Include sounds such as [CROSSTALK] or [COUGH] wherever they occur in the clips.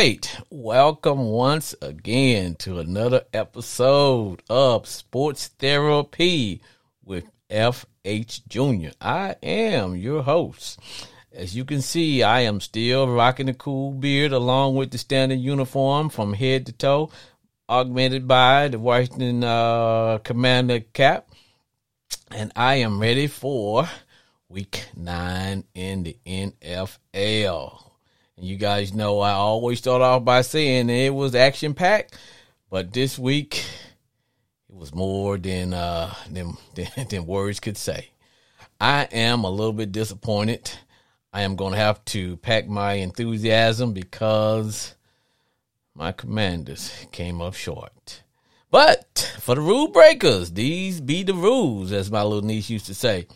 right. Welcome once again to another episode of Sports Therapy with FH Jr. I am your host. As you can see, I am still rocking the cool beard along with the standard uniform from head to toe, augmented by the Washington uh, Commander cap. And I am ready for week nine in the NFL. You guys know I always start off by saying it was action packed, but this week it was more than, uh, than, [LAUGHS] than, than words could say. I am a little bit disappointed I am going to have to pack my enthusiasm because my commanders came up short. But for the rule breakers, these be the rules, as my little niece used to say.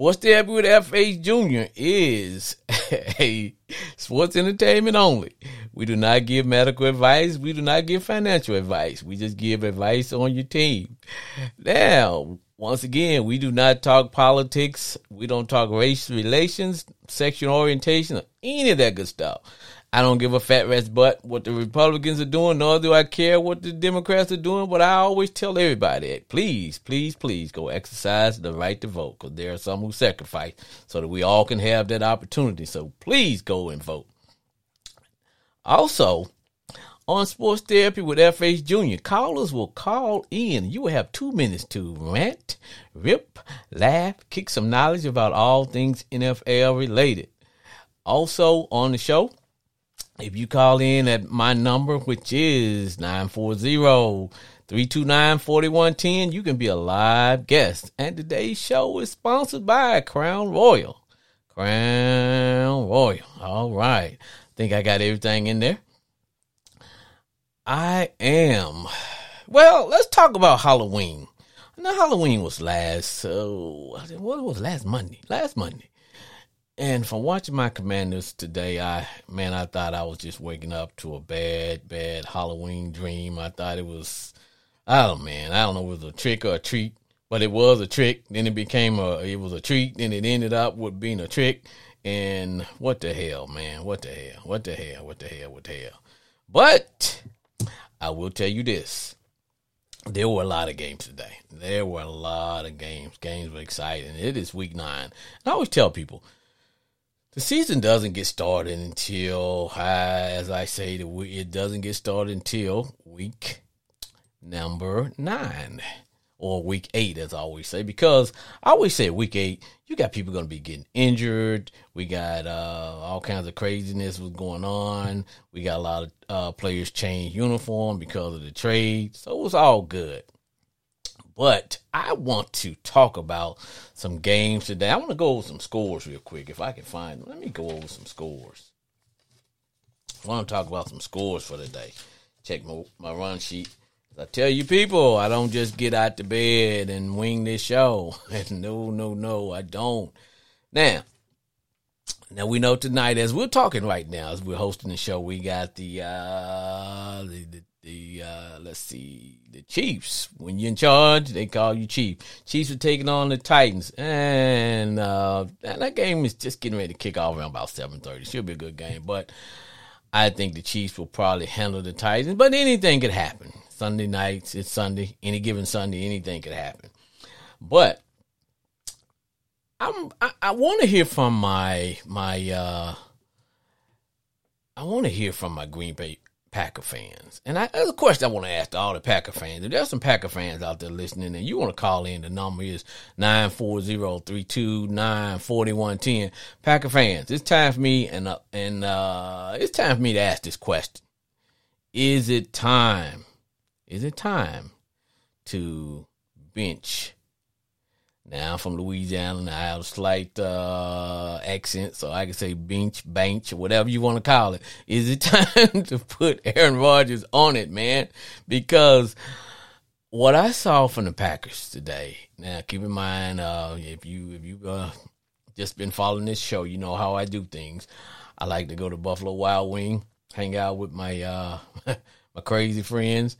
Sports Therapy with FH Jr. is [LAUGHS] a sports entertainment only. We do not give medical advice. We do not give financial advice. We just give advice on your team. Now, once again, we do not talk politics. We don't talk race relations, sexual orientation, or any of that good stuff. I don't give a fat rat's butt what the Republicans are doing, nor do I care what the Democrats are doing. But I always tell everybody, please, please, please go exercise the right to vote because there are some who sacrifice so that we all can have that opportunity. So please go and vote. Also, on Sports Therapy with FH Jr. Callers will call in. You will have two minutes to rant, rip, laugh, kick some knowledge about all things NFL related. Also on the show, if you call in at my number, which is 940 329 4110, you can be a live guest. And today's show is sponsored by Crown Royal. Crown Royal. All right. I Think I got everything in there. I am. Well, let's talk about Halloween. Now, Halloween was last, so what was last Monday? Last Monday. And from watching my commanders today, I man, I thought I was just waking up to a bad, bad Halloween dream. I thought it was, don't man, I don't know, if it was a trick or a treat, but it was a trick. Then it became a, it was a treat. Then it ended up with being a trick. And what the hell, man? What the hell? What the hell? What the hell? What the hell? But I will tell you this. There were a lot of games today. There were a lot of games. Games were exciting. It is week nine. And I always tell people the season doesn't get started until, as I say, it doesn't get started until week number nine or week eight, as I always say, because I always say week eight, you got people going to be getting injured. We got uh, all kinds of craziness was going on. We got a lot of uh, players change uniform because of the trade, so it was all good. But I want to talk about some games today. I want to go over some scores real quick if I can find them. Let me go over some scores. I want to talk about some scores for today. Check my, my run sheet. I tell you people, I don't just get out to bed and wing this show. [LAUGHS] no, no, no, I don't. Now, now we know tonight, as we're talking right now, as we're hosting the show, we got the uh the the, the uh let's see the Chiefs. When you're in charge, they call you Chief. Chiefs are taking on the Titans, and uh that game is just getting ready to kick off around about seven thirty. Should be a good game, but I think the Chiefs will probably handle the Titans. But anything could happen. Sunday nights, it's Sunday. Any given Sunday, anything could happen. But I'm I, I want to hear from my my uh I want to hear from my Green Bay Packer fans. And I, a question I want to ask all the Packer fans. If there's some Packer fans out there listening and you want to call in, the number is 940-329-4110. Packer fans, it's time for me and uh, and uh it's time for me to ask this question. Is it time is it time to bench? Now I'm from Louisiana I have a slight uh, accent, so I can say bench, bench, whatever you want to call it. Is it [LAUGHS] time to put Aaron Rodgers on it, man? Because what I saw from the Packers today. Now, keep in mind, uh, if you if you uh, just been following this show, you know how I do things. I like to go to Buffalo Wild Wing, hang out with my uh, [LAUGHS] my crazy friends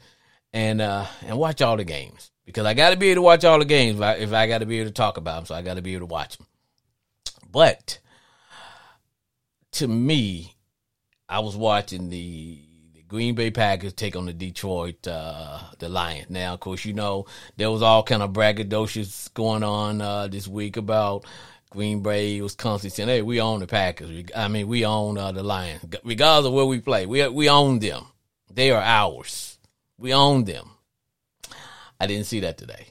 and uh and watch all the games because I got to be able to watch all the games if I, if I got to be able to talk about them. So I got to be able to watch them. But to me, I was watching the, the Green Bay Packers take on the Detroit uh, the Lions. Now, of course, you know there was all kind of braggadocious going on uh, this week about Green Bay was constantly saying, "Hey, we own the Packers. I mean, we own uh, the Lions, regardless of where we play. We we own them. They are ours. We own them." I didn't see that today.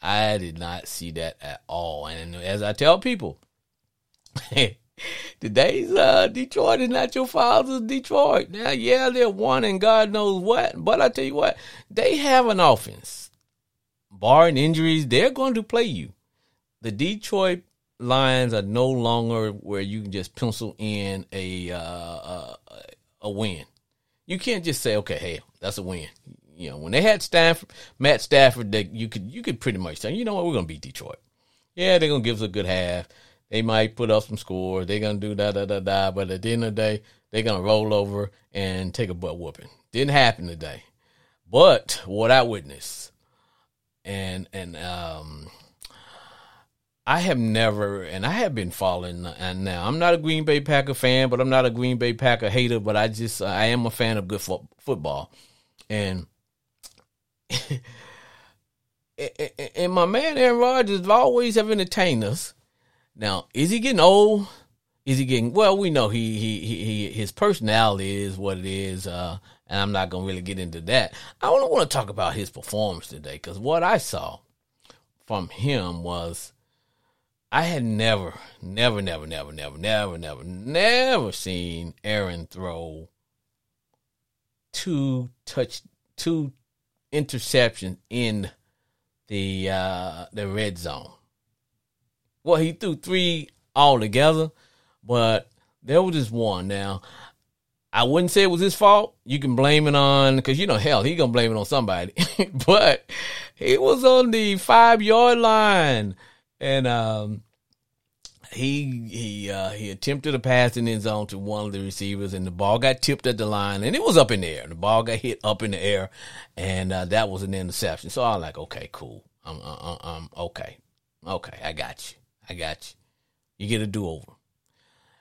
I did not see that at all. And as I tell people, [LAUGHS] today's uh, Detroit is not your father's Detroit. Now, yeah, they're one and God knows what, but I tell you what, they have an offense. Barring injuries, they're going to play you. The Detroit Lions are no longer where you can just pencil in a uh, a, a win. You can't just say, okay, hey, that's a win you know, when they had Stafford, Matt Stafford, they, you could you could pretty much say, you know what, we're gonna beat Detroit. Yeah, they're gonna give us a good half. They might put up some scores. They're gonna do da da da da. But at the end of the day, they're gonna roll over and take a butt whooping. Didn't happen today. But what I witnessed, and and um, I have never, and I have been following. And now I'm not a Green Bay Packer fan, but I'm not a Green Bay Packer hater. But I just I am a fan of good fo- football, and [LAUGHS] and my man Aaron Rodgers always have entertained us. Now, is he getting old? Is he getting well? We know he he he, his personality is what it is, uh, and I'm not gonna really get into that. I only want to talk about his performance today because what I saw from him was I had never, never, never, never, never, never, never, never seen Aaron throw two touch two interceptions in the uh, the red zone. Well, he threw three altogether, but there was just one. Now, I wouldn't say it was his fault. You can blame it on because you know, hell, he gonna blame it on somebody. [LAUGHS] but it was on the five yard line, and um, he he uh, he attempted a pass in the zone to one of the receivers, and the ball got tipped at the line, and it was up in the air. The ball got hit up in the air, and uh, that was an interception. So I was like, okay, cool. I'm, I'm, I'm okay, okay. I got you. I got you. You get a do over.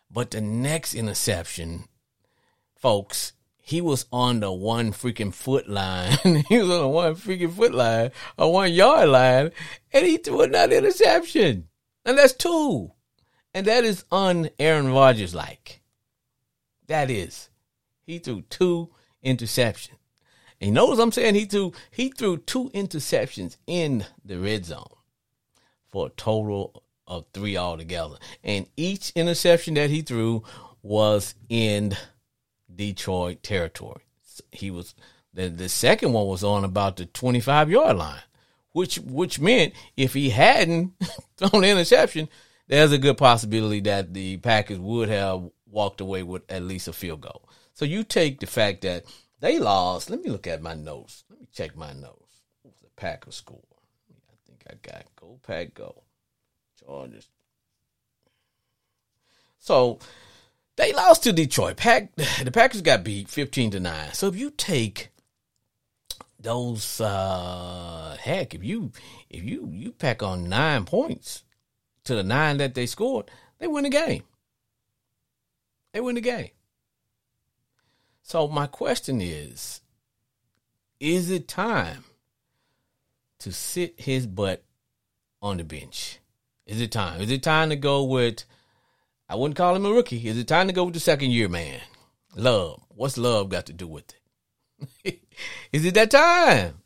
But the next interception, folks, he was on the one freaking foot line. [LAUGHS] he was on the one freaking foot line, a one yard line, and he threw another interception. And that's two. And that is un Aaron Rodgers like. That is. He threw two interceptions. And you notice I'm saying he threw he threw two interceptions in the red zone for a total of three altogether. And each interception that he threw was in Detroit territory. He was the the second one was on about the 25 yard line, which which meant if he hadn't [LAUGHS] thrown the interception, there's a good possibility that the Packers would have walked away with at least a field goal. So you take the fact that they lost. Let me look at my notes. Let me check my notes. What was the Packers score? I think I got go pack go. Chargers. So they lost to Detroit. Pack [SIGHS] the Packers got beat fifteen to nine. So if you take those uh heck, if you if you you pack on nine points to the nine that they scored, they win the game. They win the game. So my question is, is it time to sit his butt on the bench? Is it time? Is it time to go with I wouldn't call him a rookie. Is it time to go with the second year man? Love. What's love got to do with it? [LAUGHS] is it that time?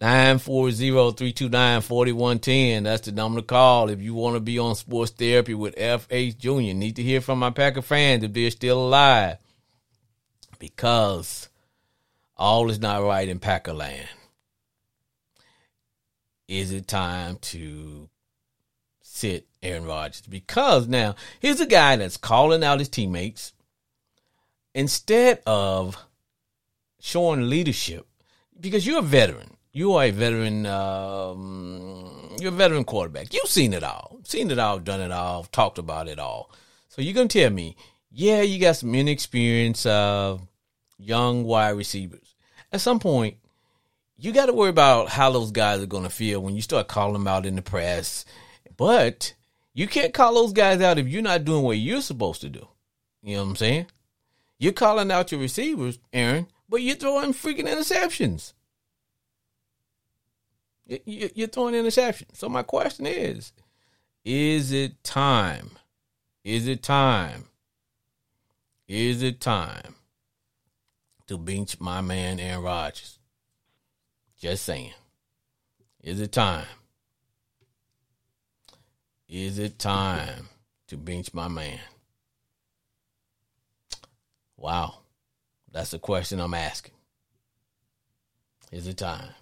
940-329-4110. That's the number to call if you want to be on sports therapy with FH Jr. Need to hear from my Packer fans if they're still alive. Because all is not right in Packer land. Is it time to sit Aaron Rodgers? Because now, here's a guy that's calling out his teammates instead of showing leadership. Because you're a veteran you are a veteran. Um, you're a veteran quarterback. You've seen it all, seen it all, done it all, talked about it all. So you're gonna tell me, yeah, you got some inexperienced uh, young wide receivers. At some point, you got to worry about how those guys are gonna feel when you start calling them out in the press. But you can't call those guys out if you're not doing what you're supposed to do. You know what I'm saying? You're calling out your receivers, Aaron, but you're throwing freaking interceptions. You're throwing interceptions. So my question is, is it time? Is it time? Is it time to bench my man Aaron Rodgers? Just saying. Is it time? Is it time to bench my man? Wow. That's the question I'm asking. Is it time?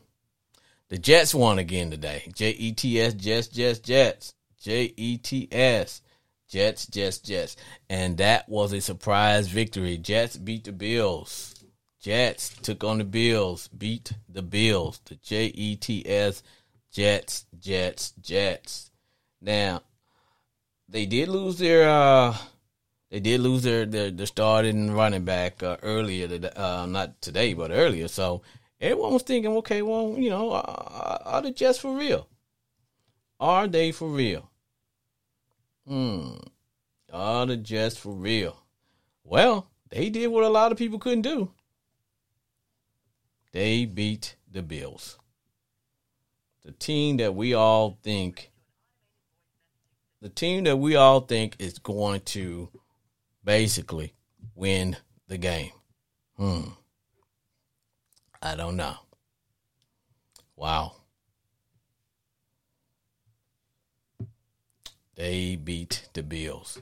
The Jets won again today. J E T S, Jets, Jets, Jets. J E T S, Jets, Jets, Jets. And that was a surprise victory. Jets beat the Bills. Jets took on the Bills, beat the Bills. The J E T S, Jets, Jets, Jets. Now, they did lose their uh they did lose their their, their starting running back uh, earlier, uh, not today, but earlier. So everyone was thinking, okay, well, you know, are, are the Jets for real? Are they for real? Hmm. Are the Jets for real? Well, they did what a lot of people couldn't do. They beat the Bills. The team that we all think the team that we all think is going to basically win the game. Hmm. I don't know. Wow. They beat the Bills.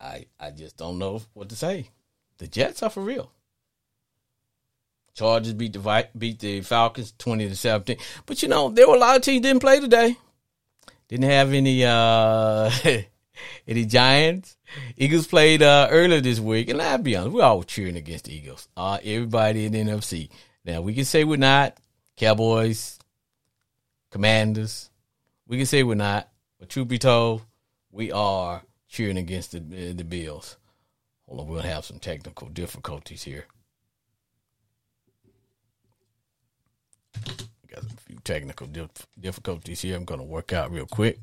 I I just don't know what to say. The Jets are for real. Chargers beat the beat the Falcons twenty to seventeen. But you know there were a lot of teams didn't play today. Didn't have any uh [LAUGHS] [LAUGHS] any Giants. Eagles played uh, earlier this week, and I'll be honest, we're all cheering against the Eagles. Uh, everybody in the NFC. Now we can say we're not Cowboys, Commanders. We can say we're not, but truth be told, we are cheering against the the Bills. Hold on, we'll have some technical difficulties here. Got a few technical dif- difficulties here. I'm going to work out real quick.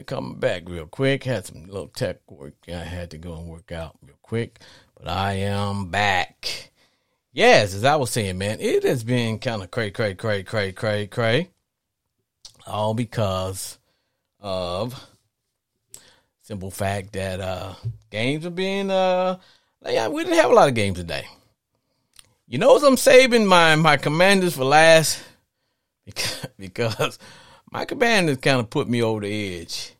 To come back real quick. Had some little tech work I had to go and work out real quick. But I am back. Yes, as I was saying, man, it has been kind of cray, cray, cray, cray, cray, cray. All because of simple fact that uh games are being uh we didn't have a lot of games today. You know I'm saving my my commanders for last [LAUGHS] because, because my commanders kind of put me over the edge.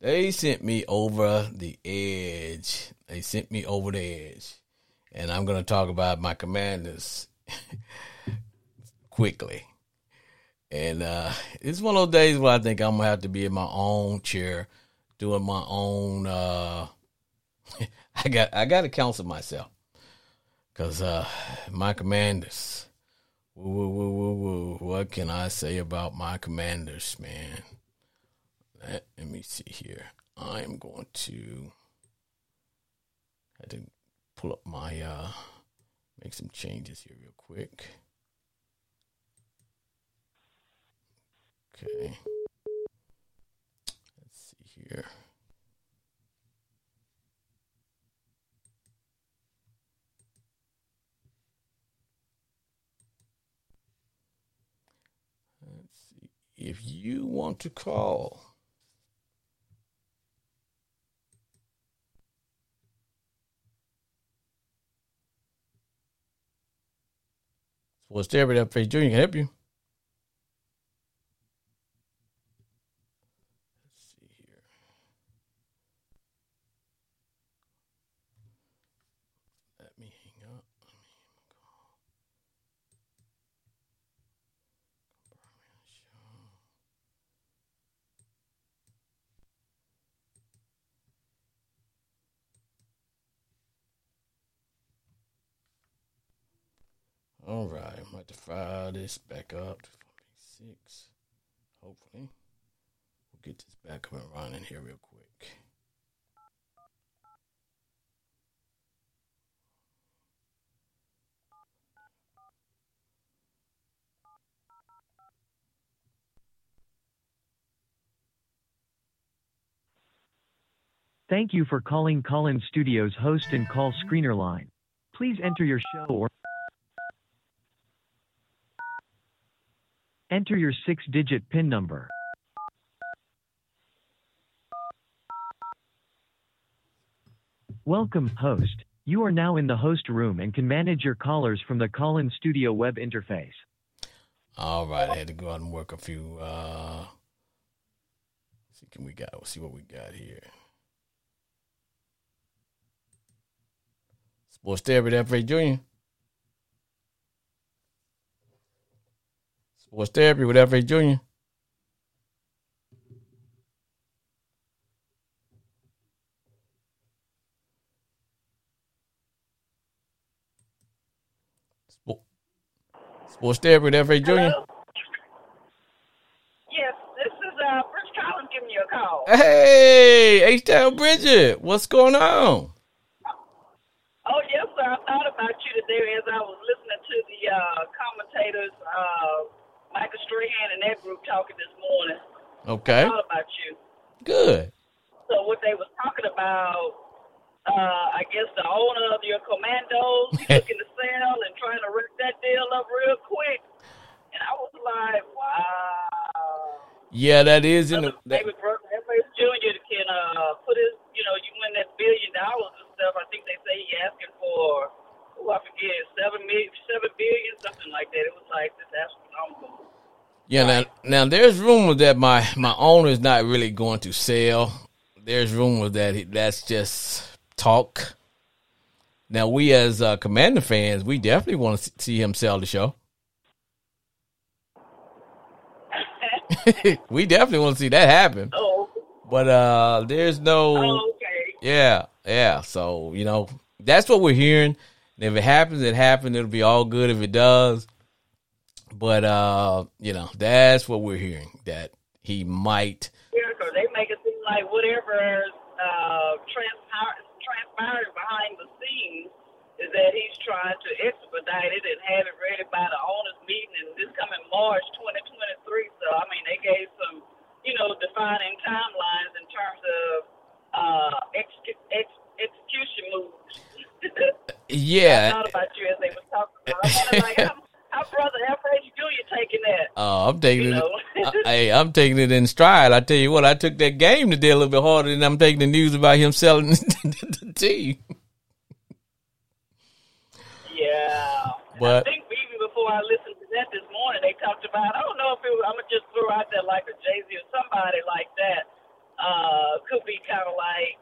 They sent me over the edge. They sent me over the edge. And I'm going to talk about my commanders [LAUGHS] quickly. And uh, it's one of those days where I think I'm going to have to be in my own chair doing my own uh, [LAUGHS] I got I got to counsel myself. Cuz uh, my commanders Woo, Woo, woo, woo, woo, What can I say about my commanders, man? Let, let me see here. I am going to had to pull up my uh make some changes here real quick. Okay. Let's see here. If you want to call, Sports Therapy, that Face Junior can help you. Let's see here. Let me hang up. Let me All right, I'm about to fire this back up to six. Hopefully, we'll get this back up and running here real quick. Thank you for calling Collins Studios host and call screener line. Please enter your show or enter your six-digit PIN number. Welcome, host. You are now in the host room and can manage your callers from the Collins Studio web interface. All right, I had to go out and work a few. Uh, see, can we got? See what we got here. Sports Therapy, that Face Sports Therapy with F.H. Jr. Sports Therapy with F.H. Hello? Yes, this is uh, Rich Collins giving you a call. Hey, H-Town Bridget, what's going on? Oh, yes, sir. I thought about you today as I was listening to the uh, commentators, uh, Michael Strahan and that group talking this morning. Okay, thought about you. good. So what they was talking about, uh, I guess the owner of your commandos [LAUGHS] looking to sell and trying to wreck that deal up real quick. And I was like, wow. Yeah, that is in the. That, Maybe Brooke Jr. can uh, put his, you know, you win that billion dollars and stuff. I think they say he asking for, I forget, seven million, seven billion, something like that. It was like this astronomical. yeah, now, now there's rumors that my my owner is not really going to sell. There's rumors that he, that's just talk. Now we as uh, Commander fans, we definitely want to see him sell the show. [LAUGHS] [LAUGHS] we definitely want to see that happen. Oh, But uh there's no oh, okay. Yeah, yeah. So, you know, that's what we're hearing. And if it happens, it happens. It'll be all good if it does. But uh, you know, that's what we're hearing. That he might they make it seem like whatever uh, transpir- transpired behind the scenes is that he's trying to expedite it and have it ready by the owners' meeting in this coming March 2023. So, I mean, they gave some, you know, defining timelines in terms of uh, ex- ex- execution moves. I thought about you as they were talking about. I like, how, how brother F.H. Jr. taking that? Uh, [LAUGHS] I'm taking You it. I- hey, I'm taking it in stride. I tell you what, I took that game today a little bit harder than I'm taking the news about him selling [LAUGHS] the team. Yeah. But- I think even before I listened to that this morning, they talked about. I don't know if it was. I'm gonna just throw out there like a Jay Z or somebody like that. Uh, could be kind of like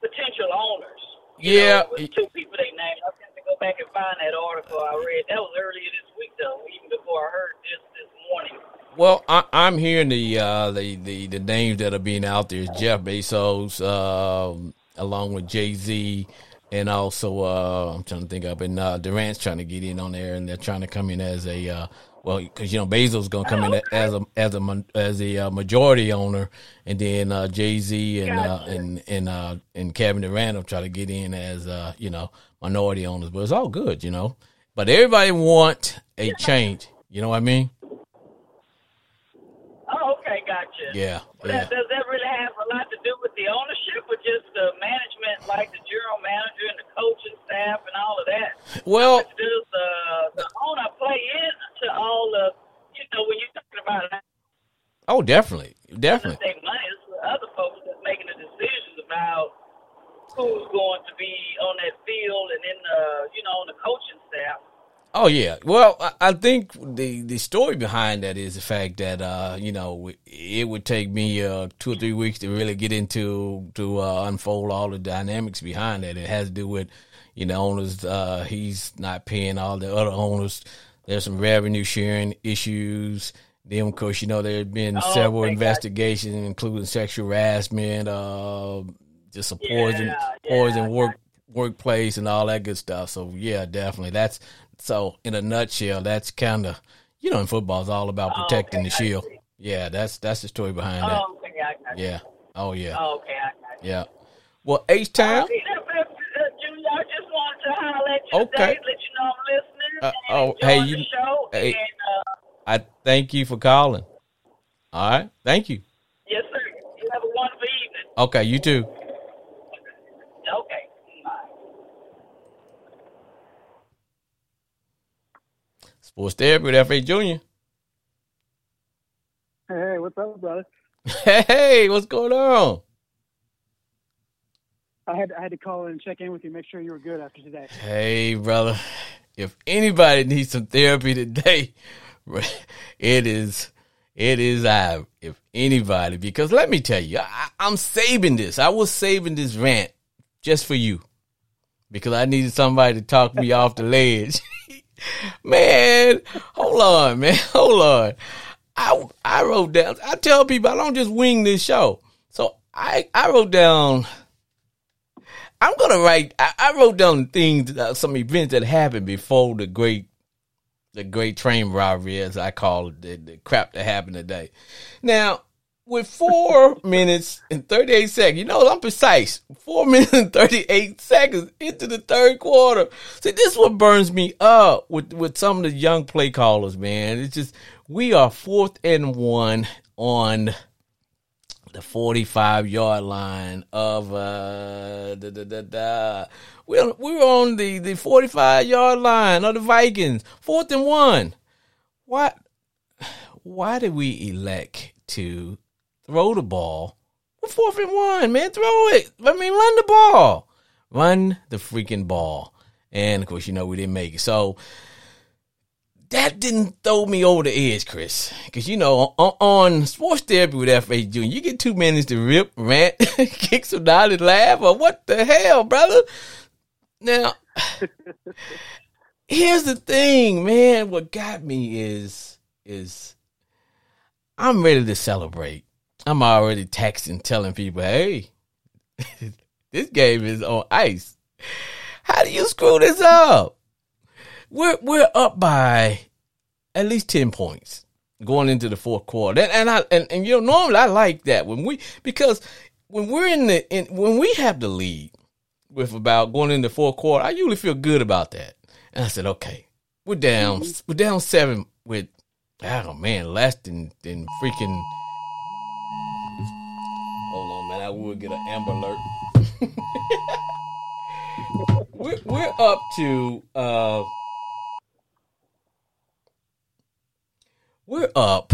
potential owners. Yeah. know, with two people they named. I have to go back and find that article I read. That was earlier this week though, even before I heard this this morning. Well, I, I'm hearing the, uh, the the the names that are being out there is Jeff Bezos, um, along with Jay Z, and also uh, I'm trying to think of, and uh, Durant's trying to get in on there, and they're trying to come in as a uh, well, because you know Bezos gonna come in as a as a as a uh, majority owner, and then uh, Jay Z and uh, Gotcha. and and uh, and Kevin Durant will try to get in as uh, you know minority owners, but it's all good, you know. But everybody want a change, you know what I mean? Oh, okay, gotcha. Yeah, Well, yeah. does that really have a lot to do with the ownership or just the management, like the general manager and the coaching staff and all of that? Well, Does the, the owner play into all the, you know, when you're talking about oh, definitely, definitely. state money, it's the other folks that's making the decisions about who's going to be on that field and in the, you know, on the coaching staff. Oh yeah. Well, I, I think the the story behind that is the fact that uh, you know it would take me uh, two or three weeks to really get into to uh, unfold all the dynamics behind that. It has to do with you know owners. Uh, he's not paying all the other owners. There's some revenue sharing issues. Then, of course, you know there have been Oh, several okay, investigations, including sexual harassment, uh, just a poison, Yeah, poison yeah, work workplace, and all that good stuff. So, yeah, definitely. That's so. In a nutshell, that's kind of you know, in football, it's all about Oh, protecting okay, the shield. Yeah, that's that's the story behind that. Oh, okay, I. Yeah. Oh yeah. Oh, okay, I. Yeah. Well, H Town. Okay, [LAUGHS] I just wanted to holler at you Okay. today, let you know I'm listening. Uh, oh, hey, you- hey. And, uh, I thank you for calling. All right. Thank you. yes, sir. You have a wonderful evening. Okay. You too. Okay. Bye. Sports therapy with F.H. Junior. Hey, hey, what's up, brother? [LAUGHS] Hey, what's going on? I had I had to call in and check in with you, make sure you were good after today. Hey, brother. If anybody needs some therapy today, [LAUGHS] it is it is I. If anybody, because let me tell you, I, I'm saving this. I was saving this rant just for you because I needed somebody to talk me off the ledge. [LAUGHS] man, hold on, man, [LAUGHS] hold on. I I wrote down. I tell people I don't just wing this show. So I I wrote down. I'm gonna write. I, I wrote down things, uh, some events that happened before the great, the great train robbery, as I call it, the, the crap that happened today. Now, with four [LAUGHS] minutes and 38 seconds, you know, I'm precise. Four [LAUGHS] minutes and 38 seconds into the third quarter. See, this is what burns me up with, with some of the young play callers, man. It's just, we are fourth and one on the 45 yard line of, uh, da, da, da, da. We're, we're on the, the 45 yard line of the Vikings, fourth and one. What? Why did we elect to throw the ball. We're fourth and one, man. Throw it. I mean, run the ball. Run the freaking ball. And of course, you know, we didn't make it. So that didn't throw me over the edge, Chris. Because, you know, on, on sports therapy with F.H. Jr., you get two minutes to rip, rant, [LAUGHS] kick some knowledge, laugh, or what the hell, brother? Now, [LAUGHS] here's the thing, man. What got me is, is I'm ready to celebrate. I'm already texting, telling people, hey, [LAUGHS] this game is on ice. How do you screw this up? We're we're up by at least ten points going into the fourth quarter, and, and I and, and you know normally I like that when we because when we're in the in, when we have the lead with about going into the fourth quarter, I usually feel good about that. And I said, okay, we're down we're down seven with oh man less than than freaking. Hold on, man. I would get an amber alert. [LAUGHS] we're, we're up to uh we're up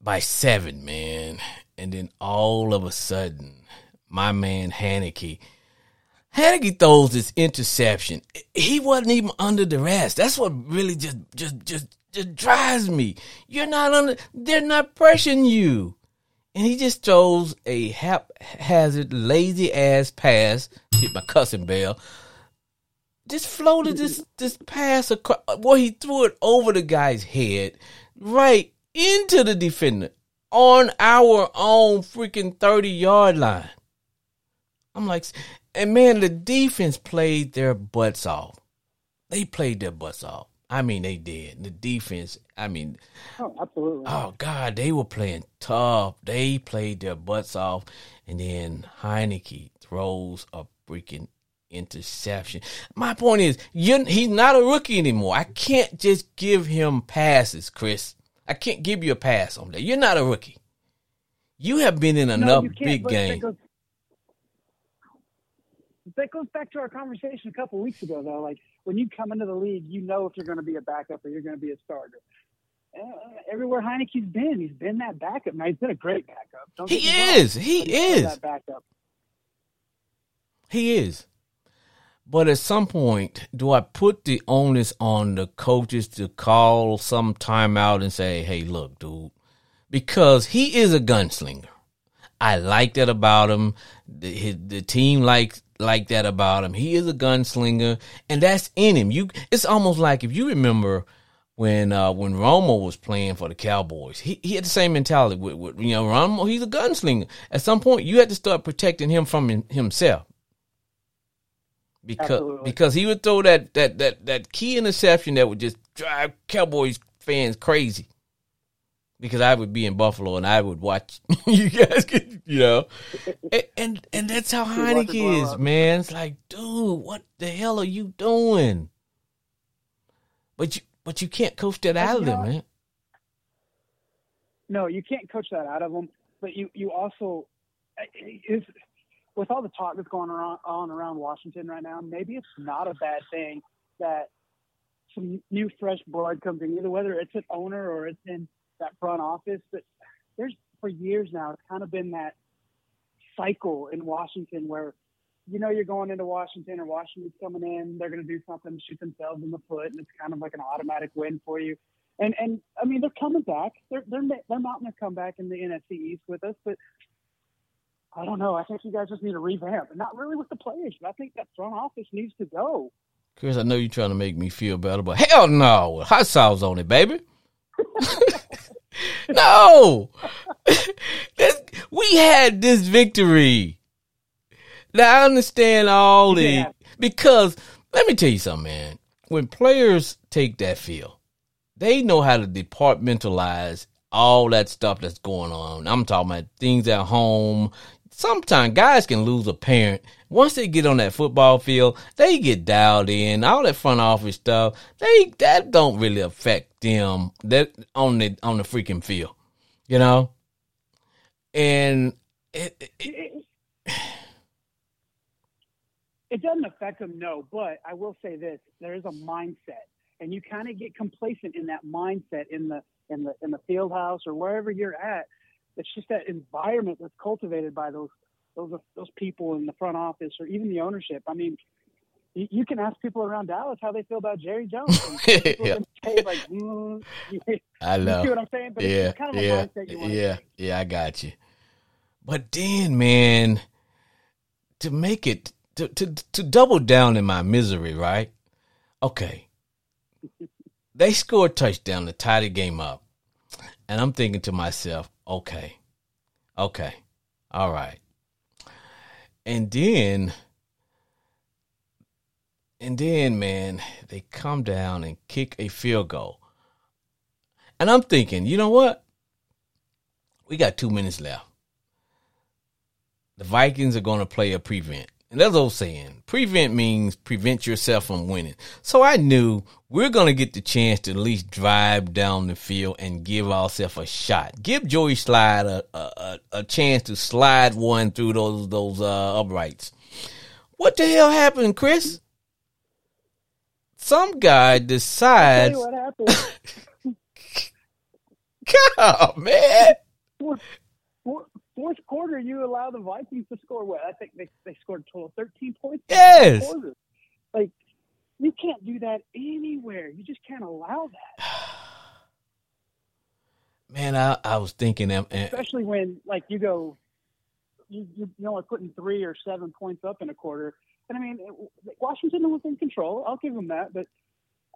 by seven, man. And then all of a sudden, my man Heinicke, Heinicke throws this interception. He wasn't even under the rest. That's what really just just just just drives me. You're not under. They're not pressuring you and he just throws a haphazard, lazy ass pass. Hit my cussing bell. Just floated this this pass across. Well, he threw it over the guy's head, right into the defender on our own freaking thirty yard line. I'm like, and man, the defense played their butts off. They played their butts off. I mean, they did. The defense. I mean, Oh, absolutely. Oh God, they were playing tough. They played their butts off, and then Heinicke throws a freaking interception. My point is, you he's not a rookie anymore. I can't just give him passes, Chris. I can't give you a pass on that. You're not a rookie. You have been in enough can't, big That games. that goes back to our conversation a couple weeks ago, though. Like when you come into the league, you know if you're going to be a backup or you're going to be a starter. Uh, everywhere Heinicke's been, he's been that backup. Now he's been a great backup. Don't He get me wrong, is. He but he's is. that backup. He is. But at some point, do I put the onus on the coaches to call some timeout and say, "Hey, look, dude," because he is a gunslinger. I like that about him. The, the team likes like that about him. He is a gunslinger, and that's in him. You, it's almost like if you remember when uh, when Romo was playing for the Cowboys, he, he had the same mentality. With, with you know, Romo, he's a gunslinger. At some point, you had to start protecting him from himself because Absolutely. because he would throw that that that that key interception that would just drive Cowboys fans crazy. Because I would be in Buffalo and I would watch [LAUGHS] you guys, get, you know, [LAUGHS] and, and and that's how Heinicke is, man. It's like, dude, what the hell are you doing? But you but you can't coach that out of them, man. no, you can't coach that out of them. But you, you also, is with all the talk that's going on around Washington right now, maybe it's not a bad thing that some new fresh blood comes in, either whether it's an owner or it's in that front office. But there's for years now, it's kind of been that cycle in Washington where you know you're going into Washington or Washington's coming in, they're going to do something shoot themselves in the foot, and it's kind of like an automatic win for you. And and I mean they're coming back. They're they're they're mounting a comeback in the NFC East with us, but I don't know. I think you guys just need a revamp, and not really with the players. But I think that front office needs to go. Chris, I know you're trying to make me feel better, but hell no. Hot sauce on it, baby. [LAUGHS] no. [LAUGHS] This- we had this victory. Now I understand all the Yeah. because let me tell you something, man. When players take that field, they know how to departmentalize all that stuff that's going on. I'm talking about things at home. Sometimes guys can lose a parent. Once they get on that football field, they get dialed in. All that front office stuff, they that don't really affect them that on the on the freaking field, you know. And it, it, It, it doesn't affect them, no. But I will say this: there is a mindset, and you kind of get complacent in that mindset in the in the in the field house or wherever you're at. It's just that environment that's cultivated by those those those people in the front office or even the ownership. I mean, you, you can ask people around Dallas how they feel about Jerry Jones. [LAUGHS] Yeah. say like, mm, [LAUGHS] you, you see what I'm saying? But yeah, it's kind of yeah, yeah, to yeah. I got you. But then, man, to make it to to to double down in my misery, right? Okay, [LAUGHS] they score a touchdown to tie the game up, and I'm thinking to myself, okay, okay, all right, and then. And then, man, they come down and kick a field goal. And I'm thinking, you know what? We got two minutes left. The Vikings are going to play a prevent. And that's old saying. Prevent means prevent yourself from winning. So I knew we're going to get the chance to at least drive down the field and give ourselves a shot. Give Joey Slye a, a, a, chance to slide one through those those uh, uprights. What the hell happened, Chris? Some guy decides, what happened. [LAUGHS] God, man. [LAUGHS] fourth, quarter, you allow the Vikings to score what? I think they, they scored a total of 13 points. Yes. Like, you can't do that anywhere. You just can't allow that. [SIGHS] Man, I, I was thinking and, eh, Especially when, like, you go, you, you, you know, are putting three or seven points up in a quarter. And I mean, Washington was in control. I'll give them that. But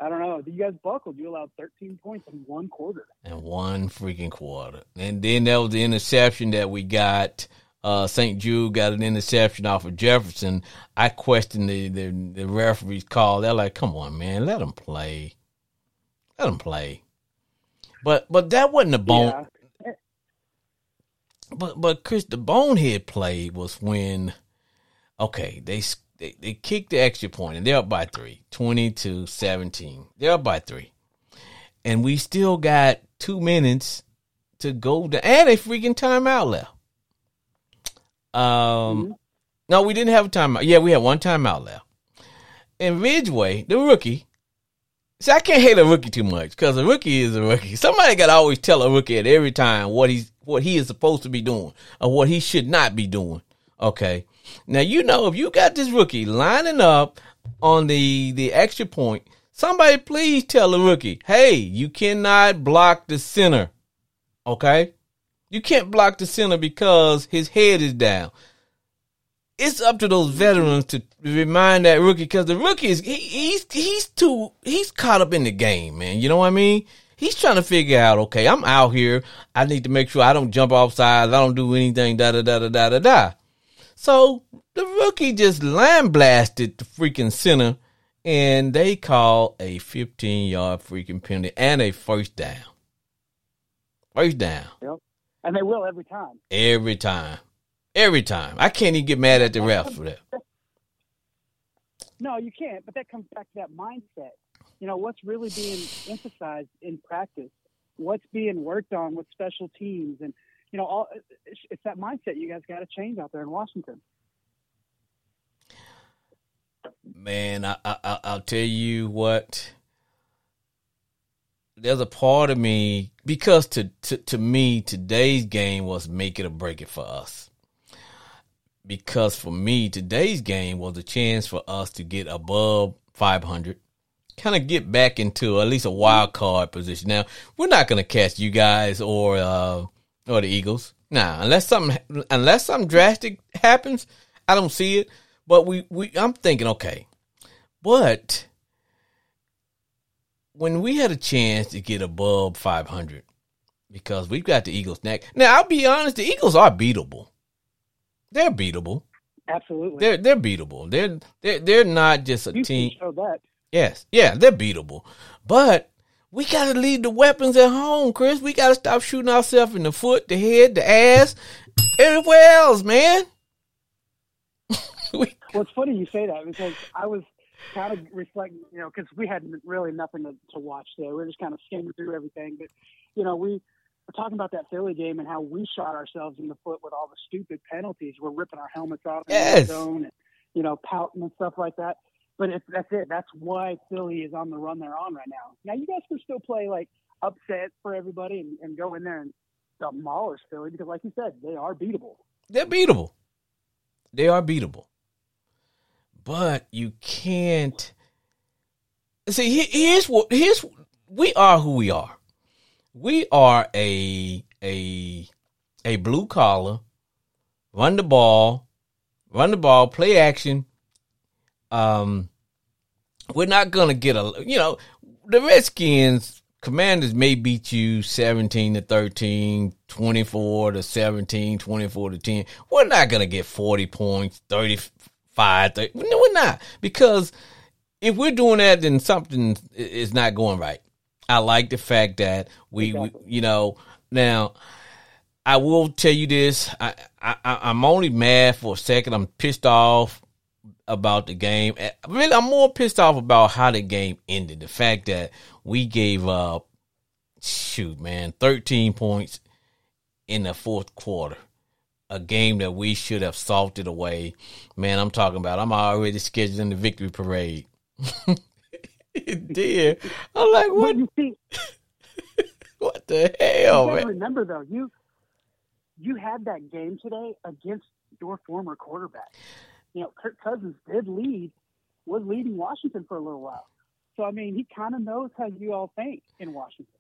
I don't know. You guys buckled. You allowed 13 points in one quarter. and one freaking quarter. And then there was the interception that we got. Uh, St-Juste got an interception off of Jefferson. I questioned the, the, the referee's call. They're like, come on, man, let him play. Let him play. But but that wasn't a bone. Yeah. But but Chris, the bonehead play was when, okay, they they, they kicked the extra point and they're up by three, 20 17. They're up by three, and we still got two minutes to go to, and a freaking timeout left. Um, no, we didn't have a timeout. Yeah, we had one timeout left. And Ridgeway, the rookie, See, I can't hate a rookie too much because a rookie is a rookie. Somebody got to always tell a rookie at every time what he's what he is supposed to be doing or what he should not be doing Okay. Now you know if you got this rookie lining up on the the extra point, somebody please tell the rookie, hey, you cannot block the center. Okay? You can't block the center because his head is down. It's up to those veterans to remind that rookie because the rookie is he, he's he's too he's caught up in the game, man. You know what I mean? He's trying to figure out, okay, I'm out here. I need to make sure I don't jump off sides. I don't do anything, da da da da da da da. So the rookie just line blasted the freaking center, and they call a 15 yard freaking penalty and a first down. First down. Yep. And they will every time. Every time. Every time. I can't even get mad at the ref for that. No, you can't. But that comes back to that mindset. You know, what's really being emphasized in practice? What's being worked on with special teams? And, you know, all it's, it's that mindset you guys got to change out there in Washington. Man, I, I, I'll tell you what. There's a part of me because to, to to me today's game was make it or break it for us. Because for me today's game was a chance for us to get above 500, kind of get back into at least a wild card position. Now we're not going to catch you guys or uh, or the Eagles. Nah, unless something unless something drastic happens, I don't see it. But we, we I'm thinking, okay, but when we had a chance to get above 500, because we've got the Eagles neck. Now I'll be honest, the Eagles are beatable. They're beatable. Absolutely. They're they're beatable. They're they're they're not just a you team. can show that. Yes, yeah, they're beatable. But we got to leave the weapons at home, Chris. We got to stop shooting ourselves in the foot, the head, the ass, everywhere else, man. [LAUGHS] we, Well, it's funny you say that because I was kind of reflecting, you know, because we had really nothing to, to watch there. We were just kind of skimming through everything. But, you know, we were talking about that Philly game and how we shot ourselves in the foot with all the stupid penalties. We're ripping our helmets off in Yes. the zone and, you know, pouting and stuff like that. But it's, that's it. That's why Philly is on the run they're on right now. Now, you guys can still play, like, upset for everybody and, and go in there and demolish Philly because, like you said, they are beatable. they're beatable. They are beatable. But you can't see. Here's what. Here's we are who we are. We are a a a blue collar, run the ball, run the ball, play action. Um, we're not gonna get a. You know, the Redskins. Commanders may beat you 17 to 13, 24 to 17, 24 to 10. We're not going to get 40 points, 35, 30. No, we're not. Because if we're doing that, then something is not going right. I like the fact that we, we you know, now I will tell you this. I, I- I'm only mad for a second. I'm pissed off about the game. Really, I'm more pissed off about how the game ended. The fact that we gave up, shoot, man, 13 points in the fourth quarter. A game that we should have salted away. Man, I'm talking about, I'm already scheduling the victory parade. [LAUGHS] it did. I'm like, what, you see, [LAUGHS] what the hell, man? remember though, you you had that game today against your former quarterback. You know, Kirk Cousins did lead, was leading Washington for a little while. So I mean, he kind of knows how you all think in Washington.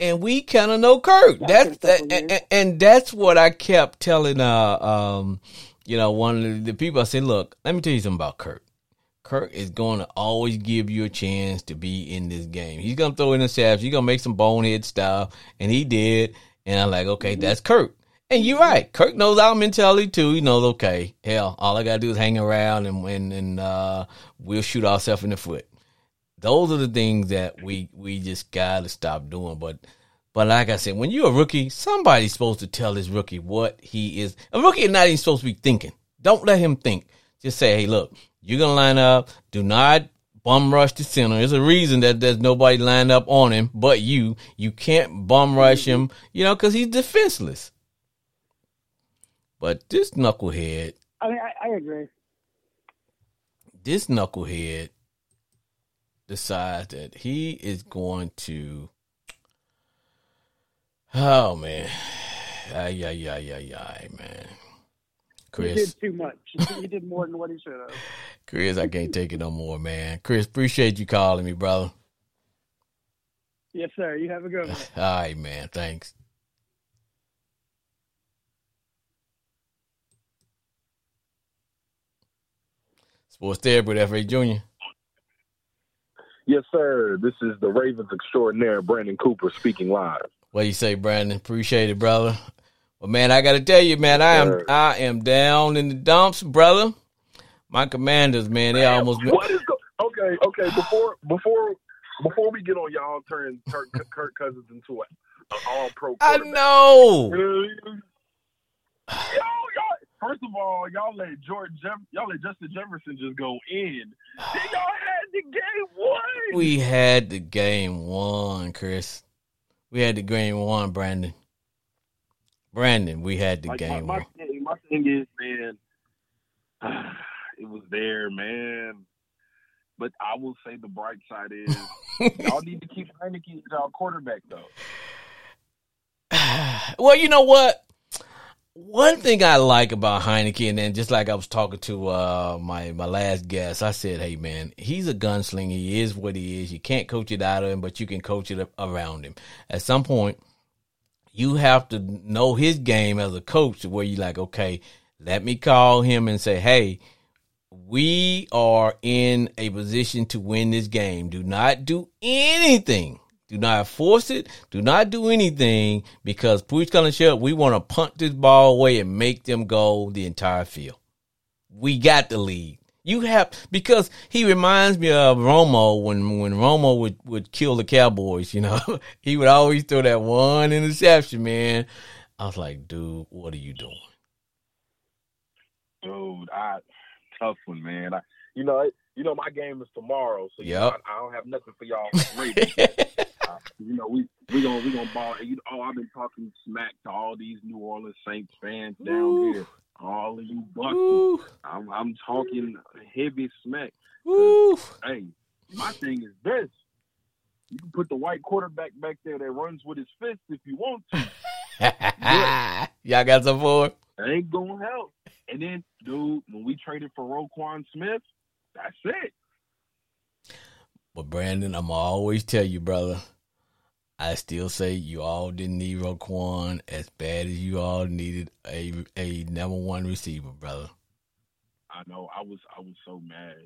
and we kind of know Kirk. That's a couple and, and, that's what I kept telling uh um you know one of the people I said, look, let me tell you something about Kirk. Kirk is going to always give you a chance to be in this game. He's gonna throw interceptions. He's gonna make some bonehead stuff, and he did. And I'm like, okay, that's Kirk. And you're right. Kirk knows our mentality too. He knows, okay, hell, all I gotta do is hang around and and, and uh, we'll shoot ourselves in the foot those are the things that we we just gotta stop doing. But but like I said, when you're a rookie, somebody's supposed to tell this rookie what he is. A rookie is not even supposed to be thinking. Don't let him think. Just say, hey, look, you're gonna line up. Do not bum rush the center. There's a reason that there's nobody lined up on him but you. You can't bum rush him, you know, because he's defenseless. But this knucklehead, I mean, I, I agree. this knucklehead decides that he is going to oh man ay ay ay ay ay man Chris. did too much. he did more than what he should have. [LAUGHS] Chris, I can't take it no more, man. Chris, appreciate you calling me, brother. Yes, sir. You have a good one. [SIGHS] All right, man. Thanks. Sports Therapy with F.H. Jr. Yes, sir. This is the Ravens extraordinaire, Brandon Cooper, speaking live. What do you say, Brandon? Appreciate it, brother. Well, man, I got to tell you, man, I am. I am down in the dumps, brother. My commanders, man, they almost. What is go- okay? Okay, before before before we get on, y'all turn Kirk, Kirk Cousins into an all pro. I know. Yo, y'all, first of all, y'all let George Jeff, y'all let Justin Jefferson just go in. [SIGHS] Then y'all had the game won. We had the game one, Chris. We had the game one, Brandon. Brandon, we had the like game my, one. thing, my thing is, man, [SIGHS] it was there, man. But I will say the bright side is [LAUGHS] y'all need to keep Heinicke as our quarterback, though. [SIGHS] well, you know what? One thing I like about Heinicke, and just like I was talking to uh, my my last guest, I said, "Hey, man, he's a gunslinger. He is what he is. You can't coach it out of him, but you can coach it around him. At some point, you have to know his game as a coach, where you like, okay, let me call him and say, hey." We are in a position to win this game. Do not do anything do not force it. Do not do anything because Puig's going to show up. We want to punt this ball away and make them go the entire field. We got the lead. You have because he reminds me of Romo when when Romo would would kill the Cowboys. You know, [LAUGHS] he would always throw that one interception. Man, I was like, dude, what are you doing? Dude, I tough one, man. I, you know, you know, my game is tomorrow, so you know, I, I don't have nothing for y'all. [LAUGHS] You know, we we gonna we gonna ball. You know, oh, I've been talking smack to all these New Orleans Saints fans down here. All of you Bucks. I'm, I'm talking heavy smack. Hey, my thing is this: you can put the white quarterback back there that runs with his fist if you want to. [LAUGHS] Y'all got some for it? Ain't gonna help. And then, dude, when we traded for Roquan Smith, that's it. But Brandon, I'm always tell you, brother. I still say you all didn't need Roquan as bad as you all needed a a number one receiver, brother. I know. I was I was so mad.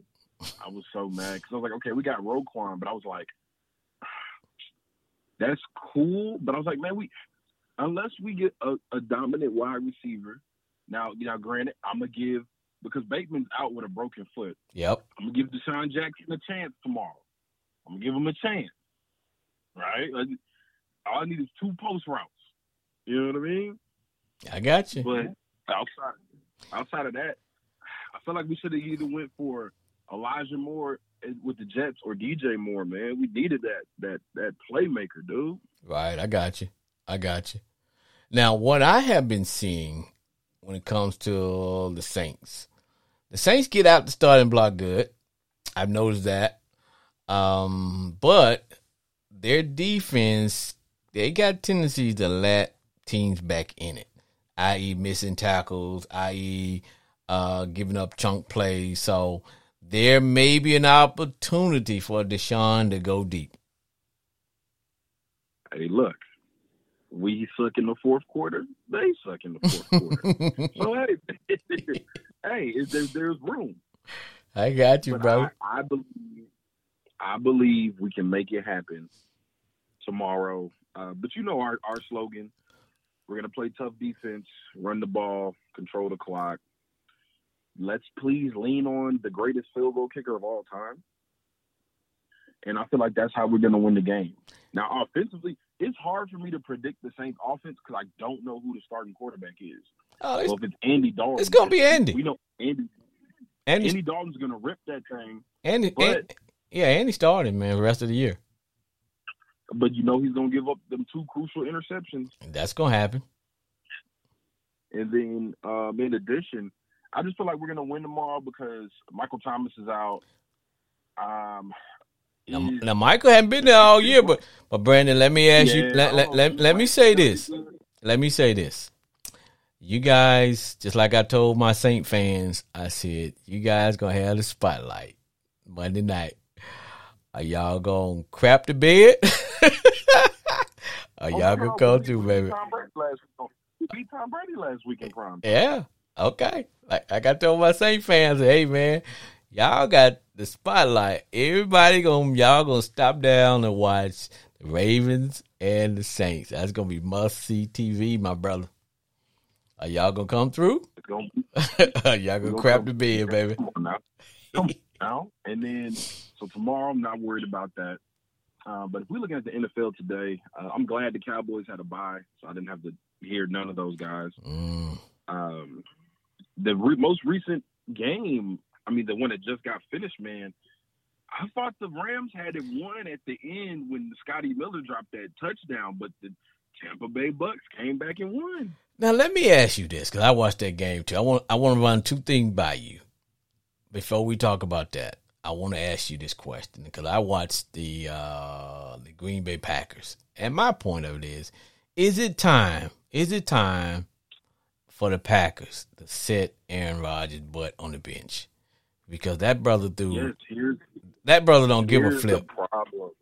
I was so mad because I was like, okay, we got Roquan, but I was like, [SIGHS] that's cool. But I was like, man, we unless we get a, a dominant wide receiver. Now, you know, granted, I'm gonna give because Bateman's out with a broken foot. Yep. I'm gonna give DeSean Jackson a chance tomorrow. I'm gonna give him a chance. Right? All I need is two post routes. You know what I mean? I got you. But outside outside of that, I feel like we should have either went for Elijah Moore with the Jets or DJ Moore, man. We needed that that that playmaker, dude. Right, I got you. I got you. Now, what I have been seeing when it comes to the Saints, the Saints get out the starting block good. I've noticed that. Um, but their defense, they got tendencies to let teams back in it, i.e., missing tackles, i.e., uh, giving up chunk plays. So there may be an opportunity for DeSean to go deep. Hey, look, we suck in the fourth quarter. They suck in the fourth quarter. [LAUGHS] So hey, [LAUGHS] hey, is there, there's room. I got you, But bro. I, I believe, I believe we can make it happen tomorrow. Uh, but you know our our slogan: we're gonna play tough defense, run the ball, control the clock. Let's please lean on the greatest field goal kicker of all time. And I feel like that's how we're gonna win the game. Now, offensively, it's hard for me to predict the Saints' offense because I don't know who the starting quarterback is. Oh, it's, Well, if it's Andy Dalton, it's gonna be Andy. We know Andy. Andy, Andy Dalton's gonna rip that thing. Andy, but- An- yeah, Andy started, man, the rest of the year. But you know he's gonna give up them two crucial interceptions. That's gonna happen. And then, um, in addition, I just feel like we're gonna win tomorrow because Michael Thomas is out. Um, Now, now Michael hadn't been there all year, but [LAUGHS] but Brandon, let me ask you, let, let, oh, let, let me say this. Let me say this. you guys, just like I told my Saint fans, I said, you guys gonna have the spotlight Monday night. Are y'all gonna crap the bed? [LAUGHS] Are oh, y'all gonna come through, baby? Tom Brady last week. We beat Tom Brady last week in prime. Yeah. Okay. Like, like I told my Saint fans, hey man, y'all got the spotlight. Everybody gonna y'all gonna stop down and watch the Ravens and the Saints. That's gonna be must see TV, my brother. Are y'all gonna come through? Gonna [LAUGHS] Are y'all gonna crap the bed, baby? Come on now. Come on now. And then, so tomorrow, I'm not worried about that. Uh, but if we're looking at the NFL today, uh, I'm glad the Cowboys had a bye, so I didn't have to hear none of those guys. Mm, Um, the re- most recent game, I mean, the one that just got finished, man. I thought the Rams had it won at the end when Scotty Miller dropped that touchdown, but the Tampa Bay Bucks came back and won. Now let me ask you this, because I watched that game too. I want I want to run two things by you before we talk about that. I want to ask you this question because I watched the uh, the Green Bay Packers, and my point of it is: is it time? Is it time for the Packers to set Aaron Rodgers' butt on the bench? Because that brother threw here's that brother don't give a flip. Problem.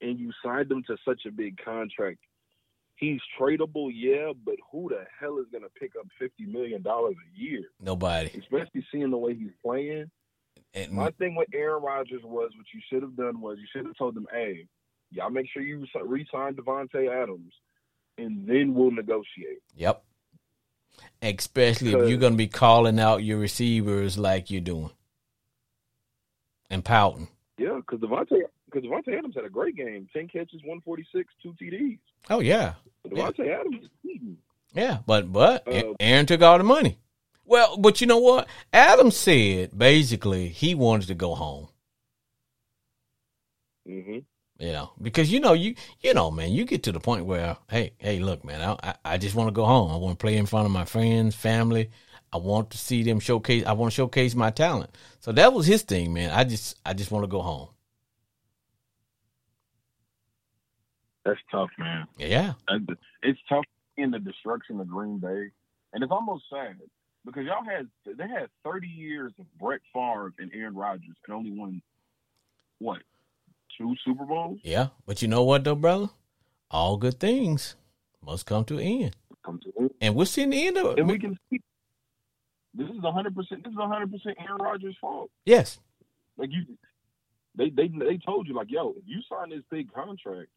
And you signed him to such a big contract. He's tradable, yeah, but who the hell is going to pick up fifty million dollars a year? Nobody. Especially seeing the way he's playing. And My thing with Aaron Rodgers was what you should have done was you should have told them, "Hey, y'all make sure you re-sign Davante Adams, and then we'll negotiate." Yep. Especially if you're going to be calling out your receivers like you're doing and pouting. Yeah, because Davante because Davante Adams had a great game, ten catches, one forty six, two TDs. Oh yeah, Davante Adams is eating. yeah. But but Uh, Aaron took all the money. Well, but you know what? Adam said basically he wanted to go home. hmm You know, because you know you you know man, you get to the point where hey hey look man, I I, I just want to go home. I want to play in front of my friends, family. I want to see them showcase. I want to showcase my talent. So that was his thing, man. I just I just want to go home. That's tough, man. Yeah. It's tough in the destruction of Green Bay, and it's almost sad because y'all had they had 30 years of Brett Favre and Aaron Rodgers and only won what two Super Bowls. Yeah, but you know what though, brother? All good things must come to an end, Come to it. and we're seeing the end of it. and we can see this is 100. percent This is 100 percent Aaron Rodgers' fault. yes, Like you, they they they told you like, yo, if you sign this big contract,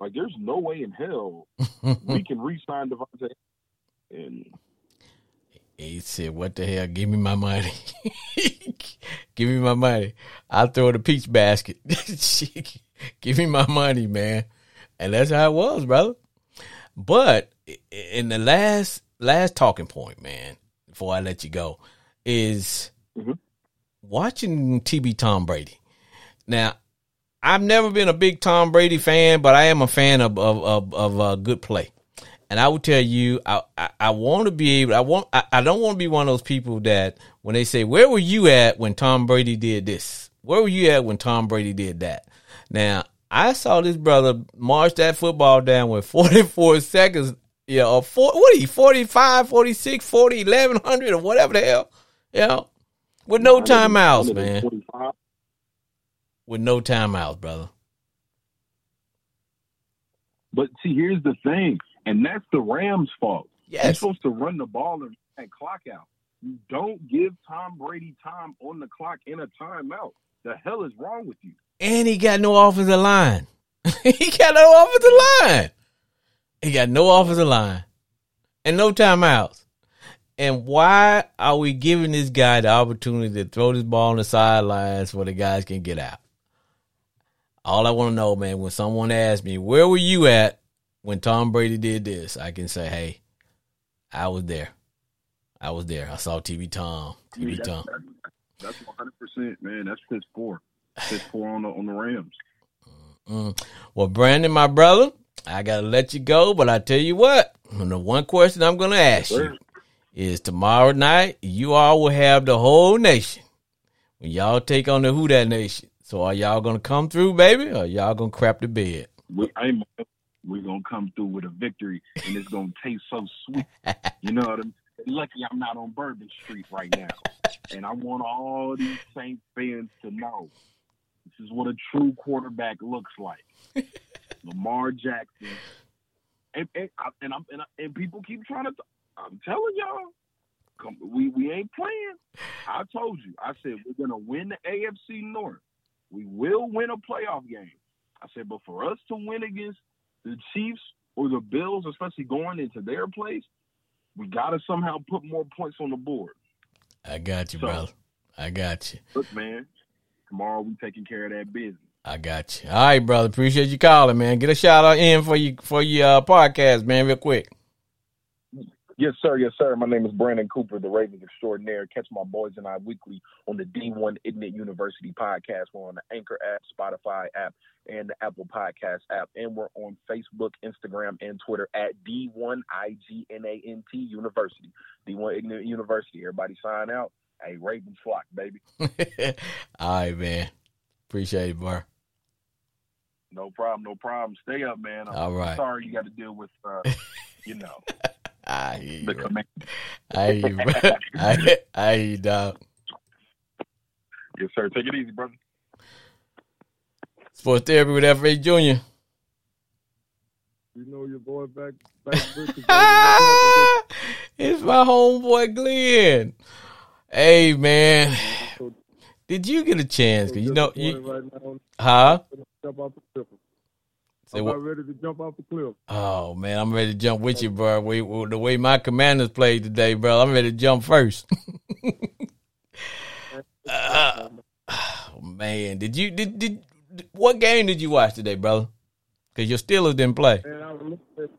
like there's no way in hell [LAUGHS] we can re-sign Davante. And he said, "What the hell? Give me my money. [LAUGHS] Give me my money. I'll throw the peach basket. [LAUGHS] Give me my money, man." And that's how it was, brother. But in the last last talking point, man, before I let you go, is Mhm. watching TB Tom Brady. Now, I've never been a big Tom Brady fan, but I am a fan of of of, of uh, good play. And I will tell you, I I, I want to be able. I want. I, I don't want to be one of those people that when they say, "Where were you at when Tom Brady did this? Where were you at when Tom Brady did that?" Now I saw this brother march that football down with [LAUGHS] 44 seconds. Yeah, or four, what are he, 45, 46, 40, 1100 or whatever the hell. You know, with no timeouts, man. With no timeouts, brother. But see, here's the thing, and that's the Rams' fault. You're supposed to run the ball and, and clock out. You don't give Tom Brady time on the clock in a timeout. The hell is wrong with you? And he got no offensive line. [LAUGHS] he got no offensive line. He got no offensive line and no timeouts. And why are we giving this guy the opportunity to throw this ball on the sidelines where the guys can get out? All I want to know, man, when someone asks me, where were you at when Tom Brady did this? I can say, hey, I was there. I was there. I saw TB Tom. TB Tom. That's 100 percent, man. That's piss poor. Piss poor on the on the Rams. Mm. Well, Brandon, my brother, I gotta let you go, but I tell you what, the one question I'm gonna ask you is tomorrow night you all will have the whole nation when y'all take on the Who That Nation. So are y'all gonna come through, baby, or y'all gonna crap the bed? We, I ain't, we're gonna come through with a victory, and it's gonna taste so sweet. You know what I'm? Lucky I'm not on Bourbon Street right now, and I want all these Saints fans to know this is what a true quarterback looks like. Lamar Jackson, and and, and and, and people keep trying to. I'm telling y'all, come, we we ain't playing. I told you. I said we're gonna win the AFC North. We will win a playoff game. I said, but for us to win against the Chiefs or the Bills, especially going into their place, we got to somehow put more points on the board. I got you, So- brother. I got you. Look, man, tomorrow we taking care of that business. I got you. All right, brother. Appreciate you calling, man. Get a shout out in for you for your uh, podcast, man, real quick. Yes, sir. Yes, sir. My name is Brandon Cooper, the Ravens extraordinaire. Catch my boys and I weekly on the D1 Ignite University podcast. We're on the Anchor app, Spotify app, and the Apple Podcast app. And we're on Facebook, Instagram, and Twitter at D1IGNANT University. D1 Ignite University. Everybody sign out. Hey, Ravens flock, baby. [LAUGHS] All right, man. Appreciate it, bro. No problem. No problem. Stay up, man. I'm All right. sorry you got to deal with, uh, you know, [LAUGHS] I hear you, the bro. command. I hear you, bro. I, I hear you, dog. Yes, sir. Take it easy, brother. Sports therapy with F.H. Jr. You know your boy back back [LAUGHS] it's my homeboy Glenn. Hey, man. Did you get a chance? 'Cause you know, you, huh? jump off the cliff. Say I'm about ready to jump off the cliff. Oh man, I'm ready to jump with you, bro. We, we- the way my commanders played today, bro, I'm ready to jump first. [LAUGHS] Uh, oh, [SIGHS] man, did you did, did what game did you watch today, brother? Because your Steelers didn't play. And I was looking at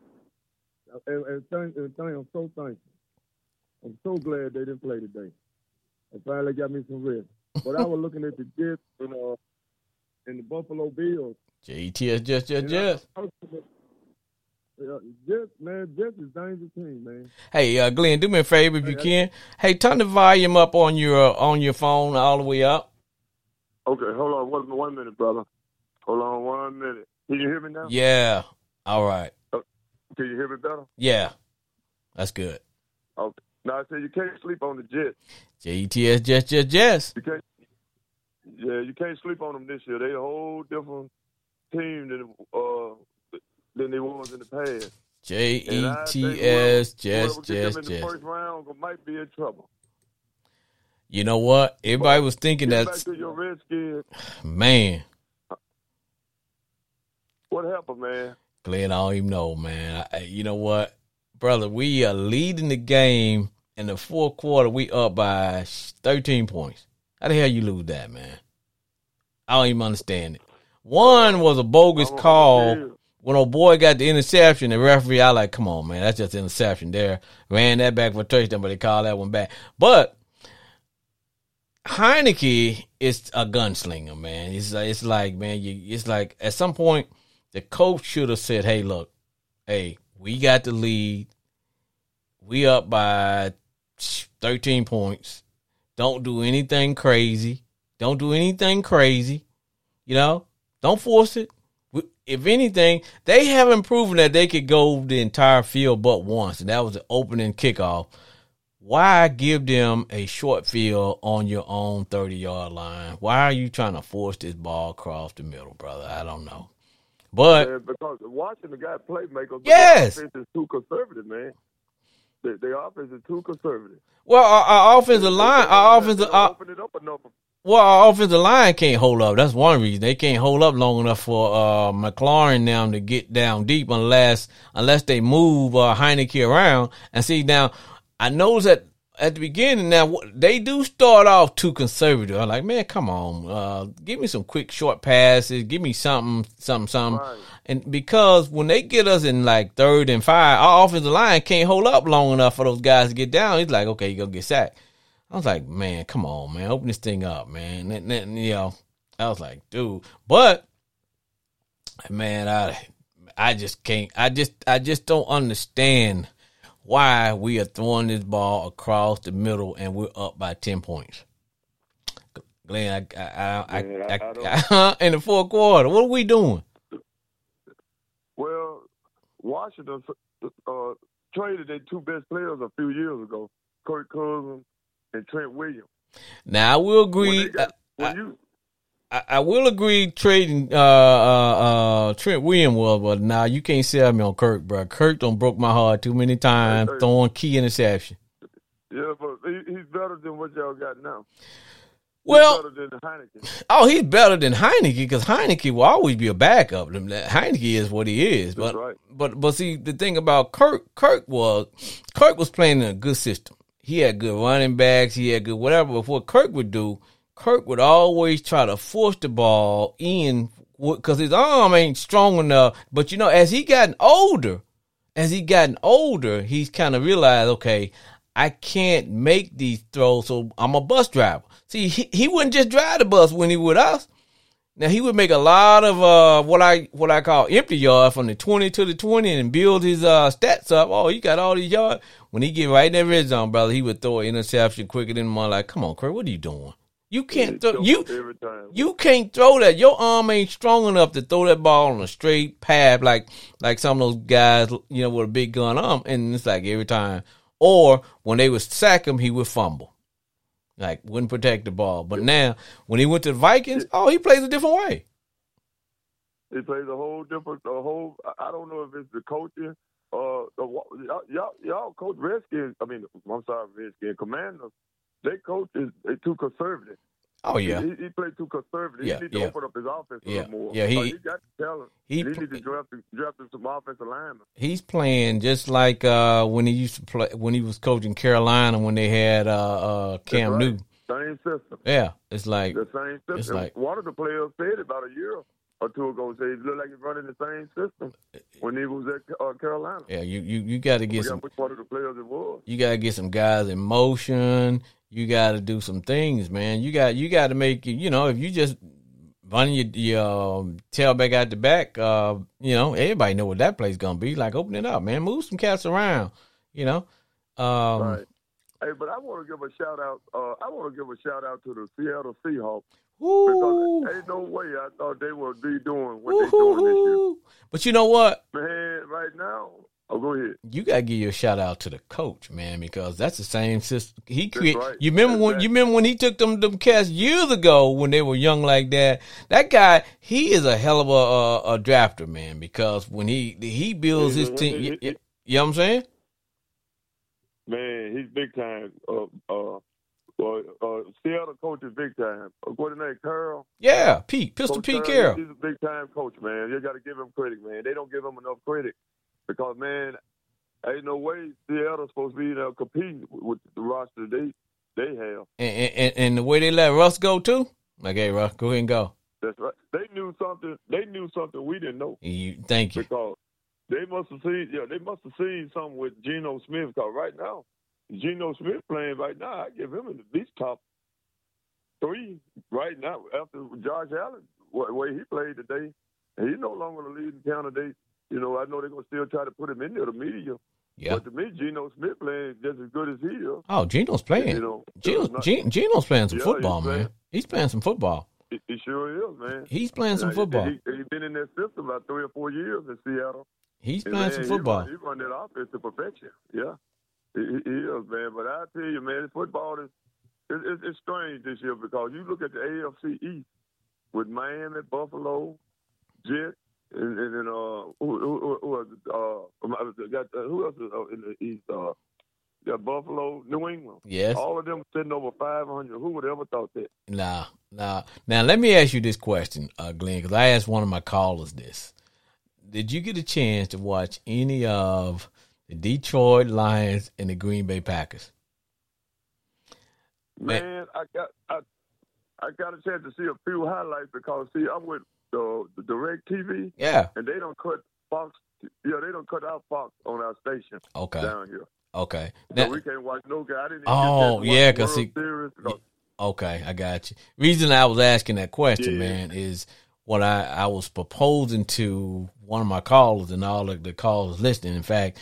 and, and, thank, and thank, I'm so thankful. I'm so glad they didn't play today. They finally got me some rest. But I was looking at the Jets and uh and the Buffalo Bills. JTS just just And I- just. I was looking at- yeah, Jets, man, Jets is dangerous team, man. Hey, uh, Glenn, do me a favor if you can. Hey, turn the volume up on your uh, on your phone all the way up. Okay, hold on one, one minute, brother. Hold on one minute. Can you hear me now? Yeah. All right. Can you hear me better? Yeah. That's good. Okay. Now I said you can't sleep on the Jets. JTS just just just. You can't. Yeah, you can't sleep on them this year. They a whole different team than uh than they was in the past. J E T think just just just. first round might be in trouble. You know what? Everybody was thinking that to your Redskins. [SIGHS] man. What happened, man? Glenn, I don't even know, man. I, you know what, brother? We are leading the game in the fourth quarter. We up by thirteen points. How the hell you lose that, man? I don't even understand it. One was a bogus I'm call. When old boy got the interception, the referee, I like, come on, man, that's just interception there. Ran that back for a touchdown, but they called that one back. But Heinicke is a gunslinger, man. It's like, it's like, man, you, it's like at some point the coach should have said, "Hey, look, hey, we got the lead. We up by thirteen points. Don't do anything crazy. Don't do anything crazy. You know, don't force it. If anything, they haven't proven that they could go the entire field but once, and that was the opening kickoff. Why give them a short field on your own 30 yard line? Why are you trying to force this ball across the middle, brother? I don't know. But Man, because watching the guy play makers, Yes. the offense is too conservative, man. The, the offense is too conservative. well, our, our offensive line, our offensive, our, open it up enough. Well, our offensive line can't hold up. That's one reason they can't hold up long enough for uh, McLaurin now to get down deep unless unless they move uh, Heinicke around. And see now, I noticed that at the beginning now they do start off too conservative. I'm like, man, come on, uh, give me some quick short passes, give me something, something, something. Right. And because when they get us in like third and five, our offensive line can't hold up long enough for those guys to get down. He's like, okay, you gonna get sacked. I was like, man, come on, man, open this thing up, man. And, and, you know, I was like, dude, but man, I, I just can't. I just, I just don't understand why we are throwing this ball across the middle and we're up by ten points. Glenn, I, I, I, I, I, [LAUGHS] in the fourth quarter, what are we doing? Well, Washington uh, traded their two best players a few years ago, Kirk Cousins and Trent Williams. Now I will agree. got, I- you I, I will agree trading uh, uh, uh, Trent Williams was, but now you can't sell me on Kirk, bro. Kirk done broke my heart too many times Hey, hey. throwing key interception. yeah, but he, he's better than what y'all got now. He's Well, better than oh, he's better than Heinicke because Heinicke will always be a backup. Heinicke is what he is, That's but right. but but see the thing about Kirk, Kirk was Kirk was playing in a good system. He had good running backs. He had good whatever. But what Kirk would do, Kirk would always try to force the ball in because his arm ain't strong enough. But you know, as he gotten older, as he gotten older, he's kind of realized, okay, I can't make these throws, so I'm a bus driver. See, he, he wouldn't just drive the bus when he with us. Now he would make a lot of uh, what I what I call empty yard from the twenty to the twenty and build his uh, stats up. Oh, he got all these yards. When he get right in that red zone, brother, he would throw an interception quicker than one. Like, come on, Kirk, what are you doing? You can't throw you every time. you can't throw that. Your arm ain't strong enough to throw that ball on a straight path like like some of those guys, you know, with a big gun arm. And it's like every time. Or when they would sack him, he would fumble. Like wouldn't protect the ball. But now when he went to the Vikings, oh, he plays a different way. He plays a whole different, a whole. I- I don't know if it's the coaching. Uh, the, y'all, y'all, y'all coach Redskins. I mean, I'm sorry, Redskins Commanders. They coach is too conservative. Oh yeah. He, he played too conservative. Yeah, he need to yeah. open up his offense a little more. yeah, he- Uh, he got talent. He He, need to draft draft him some offensive linemen. he's playing just like uh, when he used to play when he was coaching Carolina when they had uh, uh, Cam right. Newton. Same system. Yeah, it's like The same system. It's like- One of the players said about a year or two ago, said it looked like he's running the same system when he was at uh, Carolina. yeah, you you you got to get some which one of the players it was. you gotta get some guys in motion. You gotta do some things, man. You got you got to make. You know, if you just running your, your um, tailback out the back, uh, you know, everybody know what that play's gonna be. Like, open it up, man. Move some cats around. You know, um, Right. Hey, but I want to give a shout out. Uh, I want to give a shout out to the Seattle Seahawks because ain't no way I thought they would be doing what they're doing this woo-hoo-hoo. But you know what? Man, right now. Oh, go ahead. You gotta give you a shout out to the coach, man, because that's the same system he That's created. right. You remember when That's you remember when he took them them cats years ago when they were young like that. That guy, he is a hell of a a, a drafter, man, because when he he builds his team, you, you you know what I'm saying? Man, he's big time. Uh, uh, uh, uh, Seattle coach is big time. Uh, What's his name? Carroll. Yeah, Pete, Pistol Coach Pete Carroll. He's a big time coach, man. You got to give him credit, man. They don't give him enough credit because, man, ain't no way Seattle's supposed to be know, competing with the roster they they have. And, and and the way they let Russ go too, like, hey, Russ, go ahead and go. That's right. They knew something. They knew something we didn't know You, thank you. because they must have seen. Yeah, they must have seen something with Geno Smith. Because right now, Geno Smith playing right now, I give him at least top three right now after Josh Allen the way he played today. And he's no longer the leading candidate. You know, I know they're gonna still try to put him in there, the media. Yeah. But to me, Geno Smith playing just as good as he is. Oh, Geno's playing. You know, Geno's, not- Geno's playing some Yeah, football, he's man. playing. He's playing some football. he, he sure is, man. He's playing some football. He, he, been in that system about three or four years in Seattle. He's playing man, some he football. run- He run, that offense to perfection. Yeah, he, is, man. But I tell you, man, football is it, it, it's strange this year because you look at the AFC East with Miami, Buffalo, Jets, and, and then uh, who, who, who was? Uh, got uh, who else is uh, in the East? Uh, got Buffalo, New England. Yes. All of them sitting over 500. Who would ever thought that? Nah, nah. Now let me ask you this question, uh, Glenn, because I asked one of my callers this. Did you get a chance to watch any of the Detroit Lions and the Green Bay Packers? Man. I got I I got a chance to see a few highlights because see I'm with the, the Direct TV Yeah. and they don't cut Fox. Yeah, they don't cut out Fox on our station Okay. down here, Okay. so we can't watch no guy. I didn't. Even Oh, get a chance to watch yeah, 'cause World see- Series because- okay, I got you. Reason I was asking that question, Yeah. man, is what I, I was proposing to one of my callers and all of the callers listening. In fact,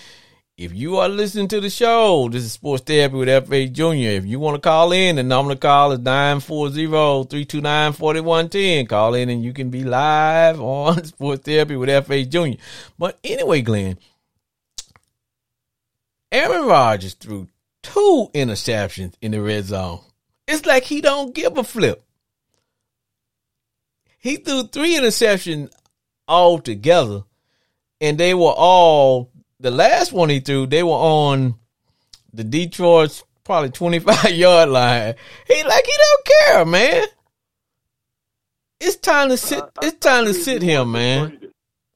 if you are listening to the show, this is Sports Therapy with F.H. Jr. If you want to call in, the number to call is 940-329-4110. Call in and you can be live [LAUGHS] on Sports Therapy with F.H. Jr. But anyway, Glenn, Aaron Rodgers threw two interceptions in the red zone. It's like he don't give a flip. He threw three interceptions all together, and they were all the last one he threw. They were on the Detroit's probably twenty five [LAUGHS] yard line. He like he don't care, man. It's time to sit. It's time to sit him, man.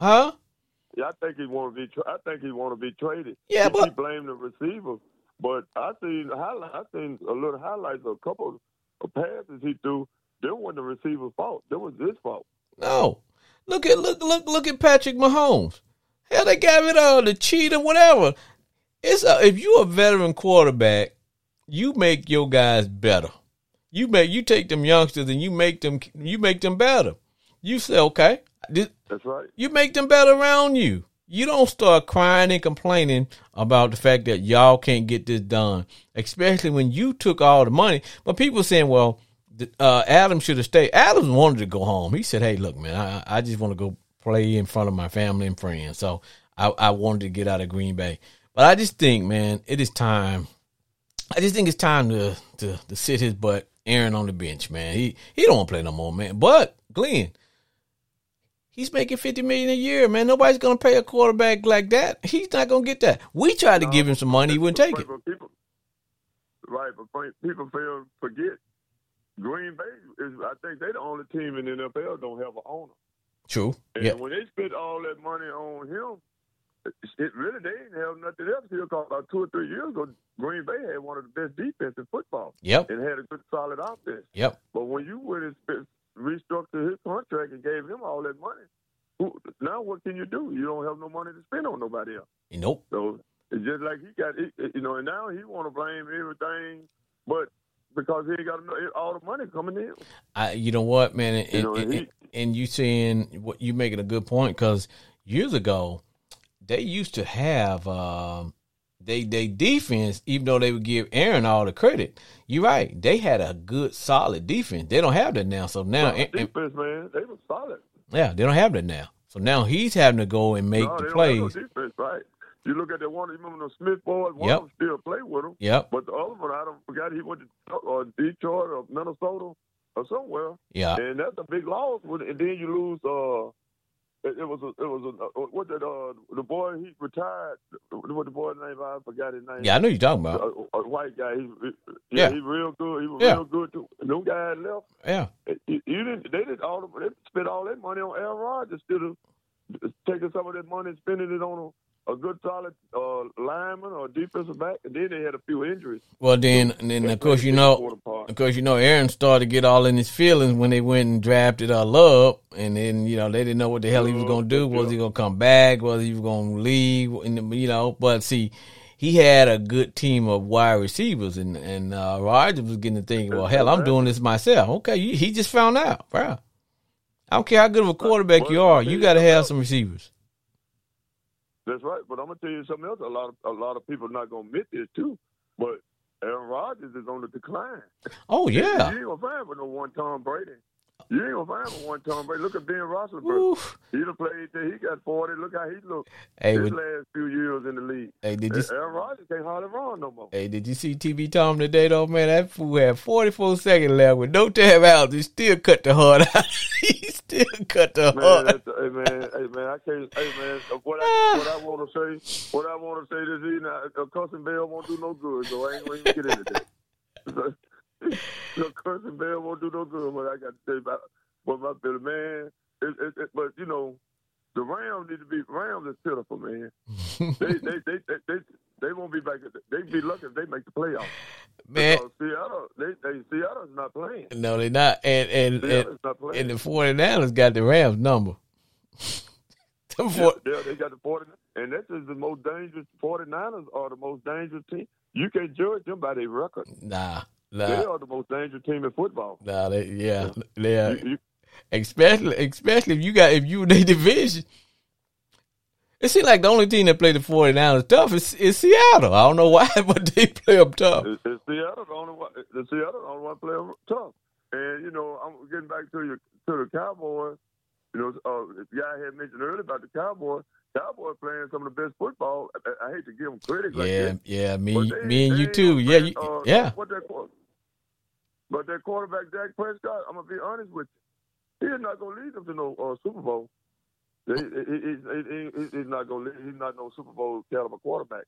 Huh? Yeah, I think he want to be. Tra- I think he want to be traded. Yeah, he, but- he blame the receiver. But I seen highlight. I seen a little highlights of a couple of passes he threw. Them wasn't the receiver's fault. That was his fault. No. Look at look look look at Patrick Mahomes. Hell, they got rid of the cheat or whatever. It's a, if you're a veteran quarterback, you make your guys better. You make you take them youngsters and you make them you make them better. You say, okay, this, That's right. you make them better around you. You don't start crying and complaining about the fact that y'all can't get this done, especially when you took all the money. But people saying, well, uh, Adam should have stayed. Adam wanted to go home. He said, hey, look, man, I, I just want to go play in front of my family and friends. So I, I wanted to get out of Green Bay. But I just think, man, it is time. I just think it's time to, to, to sit his butt Aaron on the bench, man. He he don't want to play no more, man. But Glenn, He's making fifty million a year, man. Nobody's gonna pay a quarterback like that. He's not gonna get that. We tried to give him some money, he wouldn't take it. People, right, but pe- people fail forget. Green Bay is. I think they're the only team in the NFL don't have an owner. True. And Yeah. when they spent all that money on him, it, really they didn't have nothing else here. Cause about two or three years ago, Green Bay had one of the best defense in football Yep. and had a good solid offense. Yep. But when you went and spent, restructured his contract and gave him all that money, who, now what can you do? You don't have no money to spend on nobody else. Nope. So it's just like he got, you know, and now he want to blame everything, but because he got all the money coming in. I, you know what, man, and, You know, and, he- and, and you saying what you making a good point because years ago they used to have um, they they defense, even though they would give Aaron all the credit. You're right, they had a good solid defense. They don't have that now. So now, and- defense, man, they were solid. yeah, they don't have that now. So now he's having to go and make no, the plays. No defense, right? You look at the one. You remember the Smith boys? One Yep. of them still play with him, Yep. but the other one, I don't forgot he went to uh, Detroit or Minnesota or somewhere, Yeah. and that's a big loss. When, and then you lose. Uh, it, it was a, it was a, uh, what that uh the boy he retired. What the boy's name? I forgot his name. Yeah, I know you're talking about. A, a white guy. He, he, Yeah. he real good. He was Yeah. real good too. Them guys left. Yeah. You, didn't. They did all. The, they spent all that money on Aaron Rodgers of taking some of that money and spending it on a, good solid uh, lineman or defensive back. And then they had a few injuries. Well, then, and then of course you know, of course you know, Aaron started to get all in his feelings when they went and drafted uh, Love, and then you know they didn't know what the hell he was gonna do. Was he gonna come back? Was he gonna leave? And you know, but see, he had a good team of wide receivers, and and uh, was getting to think, well, hell, I'm doing this myself. Okay, he he just found out, bro. I don't care how good of a quarterback you are, you got to have some receivers. That's right. But I'm gonna tell you something else. A lot of a lot of people are not gonna admit this too. But Aaron Rodgers is on the decline. Oh yeah. You ain't gonna find with no one Tom Brady. You ain't gonna find with one Tom Brady. Look at Ben Roethlisberger. He done played till he got 40. Look how he looked Hey, his with- last few years in the league. hey, did you Aaron Rodgers can't hardly run no more. Hey, did you see TB Tom today though, man? That fool had 44 seconds left with no timeouts. He still cut the heart [LAUGHS] out. he still cut the Man, heart. hey man, hey man, I can't. Hey man, what I ah. what I want to say, what I want to say this evening, uh, uh, a cussing Bell won't do no good, so I ain't going to get into that. [LAUGHS] so cussing Bell won't do no good. What I got to say about what my feeling, man. It, it, it, but you know, the Rams need to be Rams is pitiful, man. [LAUGHS] they, they, they, they, they, they won't be back. They be lucky if they make the playoffs. Man, Because Seattle, they, they Seattle's not playing. no, they're not. And and and, and the 49ers got the Rams number. [LAUGHS] Yeah, four- yeah, they got the 40, and this is the most dangerous. 49ers are the most dangerous team. You can't judge them by their record. Nah, They are the most dangerous team in football. nah. They, yeah, they are. You- you- Especially, especially if you got if you in their [LAUGHS] division. It seems like the only team that play the 49ers tough is, is Seattle. I don't know why, [LAUGHS] but they play them tough. It's, it's Seattle the only one. The Seattle the only one playing tough. And you know, I'm getting back to your to the Cowboys. You know, uh, the guy had mentioned earlier about the Cowboys. Cowboys playing some of the best football. I, I hate to give them credit like Yeah, that. yeah, me, me and you too. gonna Yeah, you, uh, yeah. What that, but that quarterback, Dak Prescott, I'm gonna be honest with you. He's not gonna lead them to no uh, Super Bowl. He, he, he, he, he- he's not gonna. Lead, he's not no Super Bowl caliber quarterback.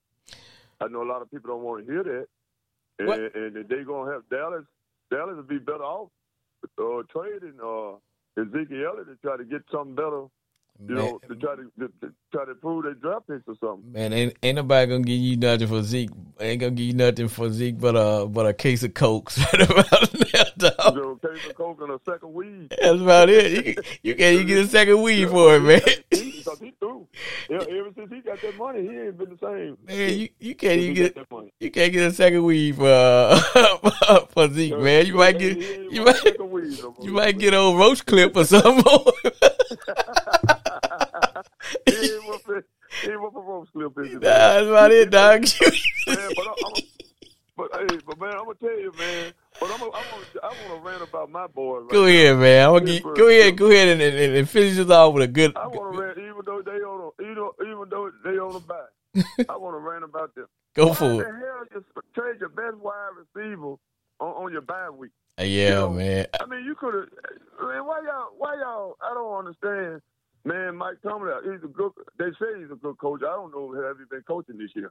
I know a lot of people don't want to hear that, What? and, and they're gonna have Dallas. Dallas would be better off uh, trading uh, Ezekiel Elliott to try to get something better. You Man, know, to try to, to, to try to improve their draft picks or something. man, ain't, ain't nobody gonna give you nothing for Zeke. Ain't gonna give you nothing for Zeke, but a but a case of cokes. [LAUGHS] Right about dog. So, case of coke and a second weed. That's about it. You, you can't even get a second weed for it, man. Because [LAUGHS] he through. Yeah, ever since he got that money, he ain't been the same. Man, you, you can't he get got that money. you can't get a second weed for uh, [LAUGHS] for Zeke, man. You might get you might second weed no more. you might get old roach clip or something. He ain't want for, he ain't want for rope slip. Is it? That's about it, dog. man, but, I, I'm, but hey, but man, I'm gonna tell you, man. But I'm, gonna- I'm, gonna, I want to rant about my boy. Right go now. ahead, man. I'm gonna get, go ahead, go ahead, and, and, and finish this off with a good. I want to rant, even though they on, a, even, even though they on the back. [LAUGHS] I want to rant about them. Go Why for the it. hell you trade your best wide receiver on, on your bye week? Yeah, You know, man. I mean, you could have. Man, why y'all? Why y'all? I don't understand. Man, Mike Tomlin, he's a good. They say he's a good coach. I don't know. Have you been coaching this year?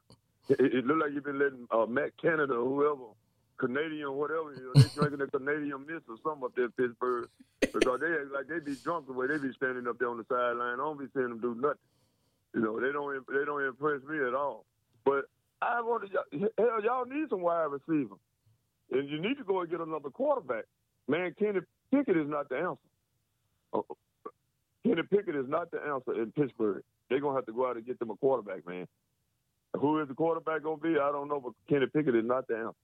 It, it looked like you've been letting uh, Matt Canada, whoever, Canadian, whatever, you know, they drinking the Canadian mist or something up there in Pittsburgh because they like they be drunk the way they be standing up there on the sideline. I don't be seeing them do nothing. You know, they don't. They don't impress me at all. But I want to. Hell, y'all need some wide receiver, and you need to go and get another quarterback. Man, Kenny Pickett is not the answer. Kenny Pickett is not the answer in Pittsburgh. They're gonna have to go out and get them a quarterback, man. Who is the quarterback gonna be? I don't know, but Kenny Pickett is not the answer.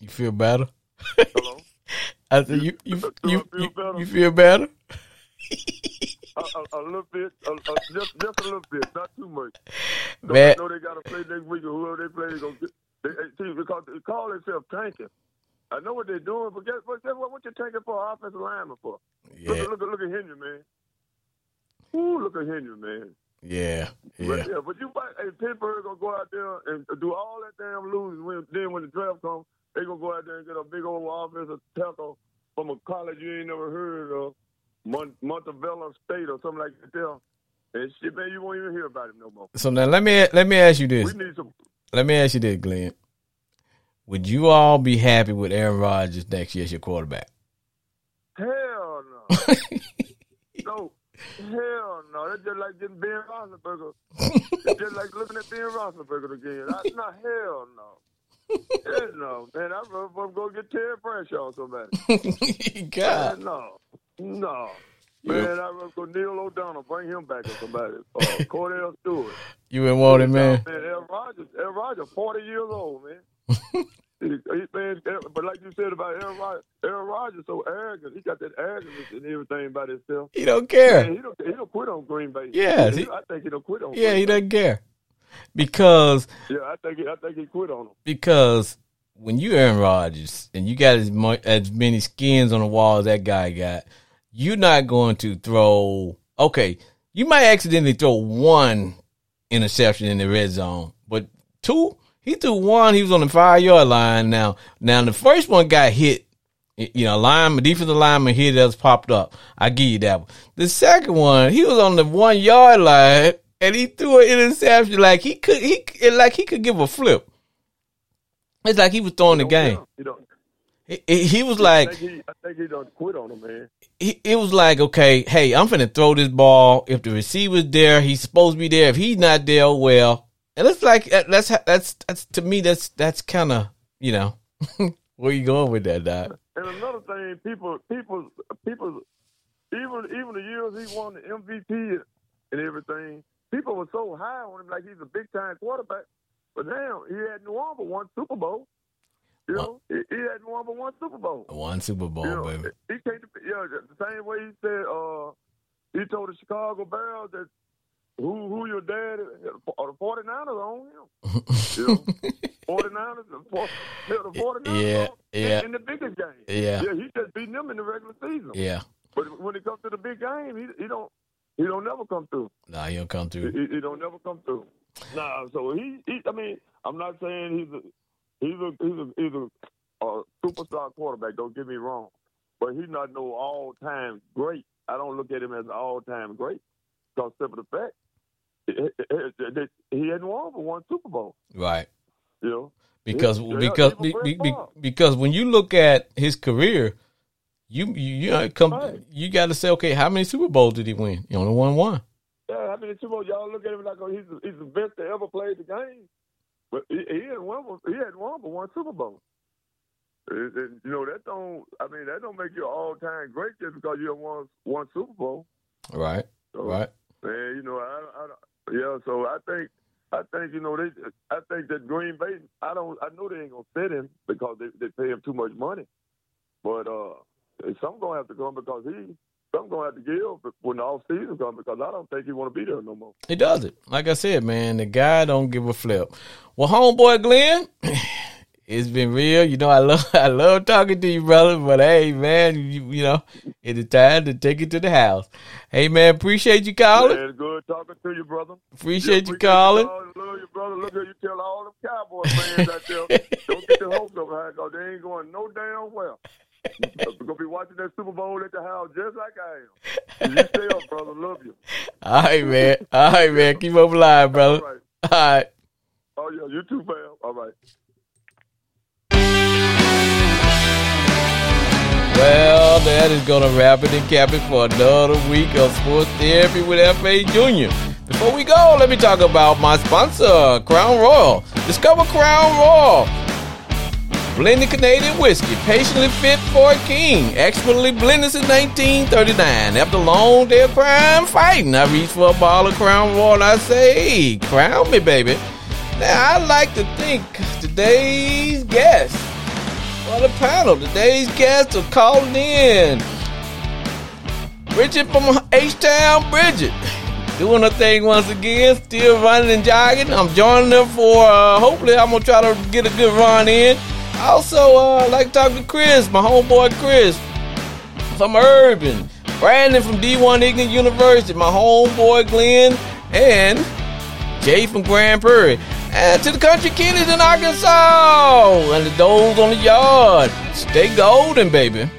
You feel better? Hello, [LAUGHS] I said you you you, feel you, you feel better? [LAUGHS] a, a, a little bit, a, just just a little bit, not too much. So Man. I know they got to play next week, or whoever they play, they gonna get. They, they, see, because they call themselves tanking. I know what they're doing, but guess what? Guess what? What you tanking for? Offensive lineman for? Look, Yeah, at, look at look at Henry, man. Ooh, look at Henry, man. yeah, But, yeah. yeah, but you might, hey, Pittsburgh gonna go out there and do all that damn losing. When, then when the draft comes, they gonna go out there and get a big old offensive tackle from a college you ain't never heard of, Mont- Montebello State or something like that. And shit, man, you won't even hear about him no more. So now let me let me ask you this. We need some. Let me ask you this, Glenn. Would you all be happy with Aaron Rodgers next year as your quarterback? Hell no. [LAUGHS] no. Hell no. That's just like getting Ben Roethlisberger. it's just like looking at Ben Roethlisberger again. That's not hell no. Hell no, man. I'd rather go get Terry Bradshaw or somebody. [LAUGHS] God. Man, no. No. Man, I'd rather go Neil O'Donnell, bring him back or somebody. Uh, [LAUGHS] Kordell Stewart. You been wanting, man. Man, Aaron Rodgers, Aaron Rodgers, 40 years old, man. Man, eh, but like you said about Aaron Rodgers, Aaron Rodgers so arrogant. He got that arrogance and everything about himself. He don't Man, care. he don't, he don't quit on Green Bay. Yeah, He- he- I think he don't quit on. Yeah, Green he Bay. doesn't care. Because Yeah, I think he, I think he quit on him. because when you Aaron Rodgers and you got as much as many skins on the wall as that guy got, you're not going to throw. Okay, you might accidentally throw one interception in the red zone, but two, he threw one. He was on the five yard line. Now, now the first one got hit. You know, lineman, defensive lineman hit that's popped up. I give you that one. The second one, he was on the one yard line and he threw an interception like he could. He like he could give a flip. It's like he was throwing the game. He. He, he- was I like, think he, I think he don't quit on him, man. he, it was like, okay, hey, I'm finna throw this ball. If the receiver's there, he's supposed to be there. If he's not there, well, and it's like that- that's that's that's to me that's that's kind of you know [LAUGHS] where you going with that, Doc? And another thing, people, people, people, even even the years he won the MVP and everything, people were so high on him like he's a big time quarterback. But now he had New Orleans one Super Bowl. You know, he, he had New Orleans one Super Bowl. One Super Bowl, You know, baby. he came to, yeah, the same way he said, uh, he told the Chicago Bears that who who your dad is, or the 49ers on him. [LAUGHS] You know, 49ers, the, four- yeah, 49ers Yeah, in- yeah. in, the biggest game. Yeah. Yeah, he just beating them in the regular season. Yeah, But when it comes to the big game, he, he don't He don't never come through. Nah, he'll come through. he, he don't never come through. Nah, so he, he I mean, I'm not saying he's a he's a he's a he's a, a superstar quarterback. Don't get me wrong, but he's not no all time great. I don't look at him as all time great because simple the fact he, hadn't won for one Super Bowl. Right. You know, Because because be, be, be- because when you look at his career, you you you come Right. you got to say okay, how many Super Bowls did he win? He only won one. yeah. I mean, Super Bowl, y'all look at him like oh, he's the, he's the best to ever play the game, but he, he hadn't won. He hadn't won for one Super Bowl. And- and, you know that don't. I mean, that don't make you all time great just because you won one Super Bowl. Right. So, Right. Man, you know, I, So I think, I think, you know, they, I think that Green Bay. I don't, I know they ain't gonna fit him because they they pay him too much money. But uh, some gonna have to come because he, some gonna have to give when the off season comes because I don't think he want to be there no more. He does it. Like I said, man, the guy don't give a flip. Well, homeboy Glenn, [LAUGHS] it's been real. You know, I love [LAUGHS] I love talking to you, brother. But hey, man, you, you know, it is time to take it to the house. Hey, man, appreciate you calling. Man, good talking to you, brother. Appreciate Yeah, you calling. calling. Love you, brother. Look here, you tell all them Cowboy fans out there, don't get your hopes up high because they ain't going no damn well. We're gonna be watching that Super Bowl at the house just like I am. You stay up, brother. Love you. All right, man. All right, man. Keep up alive, brother. right. All right. Oh yeah, you too, fam. All right. Well, that is going to wrap it and cap it for another week of sports therapy with F.H. Jr. Before we go, let me talk about my sponsor, Crown Royal. Discover Crown Royal. Blended Canadian whiskey, patiently fit for a king. Expertly blended since 1939. After a long day of crime fighting, I reach for a bottle of Crown Royal and I say, crown me, baby. Now, I like to think today's guest for the panel. Today's guests are calling in. Bridget from H-Town, Bridget. Doing her thing once again, still running and jogging. I'm joining them for, uh, hopefully I'm going to try to get a good run in. Also uh, like to talk to Chris, my homeboy Chris from Urban. Brandon from D1 Ignorant University, my homeboy Glenn, and Jay from Grand Prairie. And to the country kiddies in Arkansas and the those on the yard. Stay golden, baby.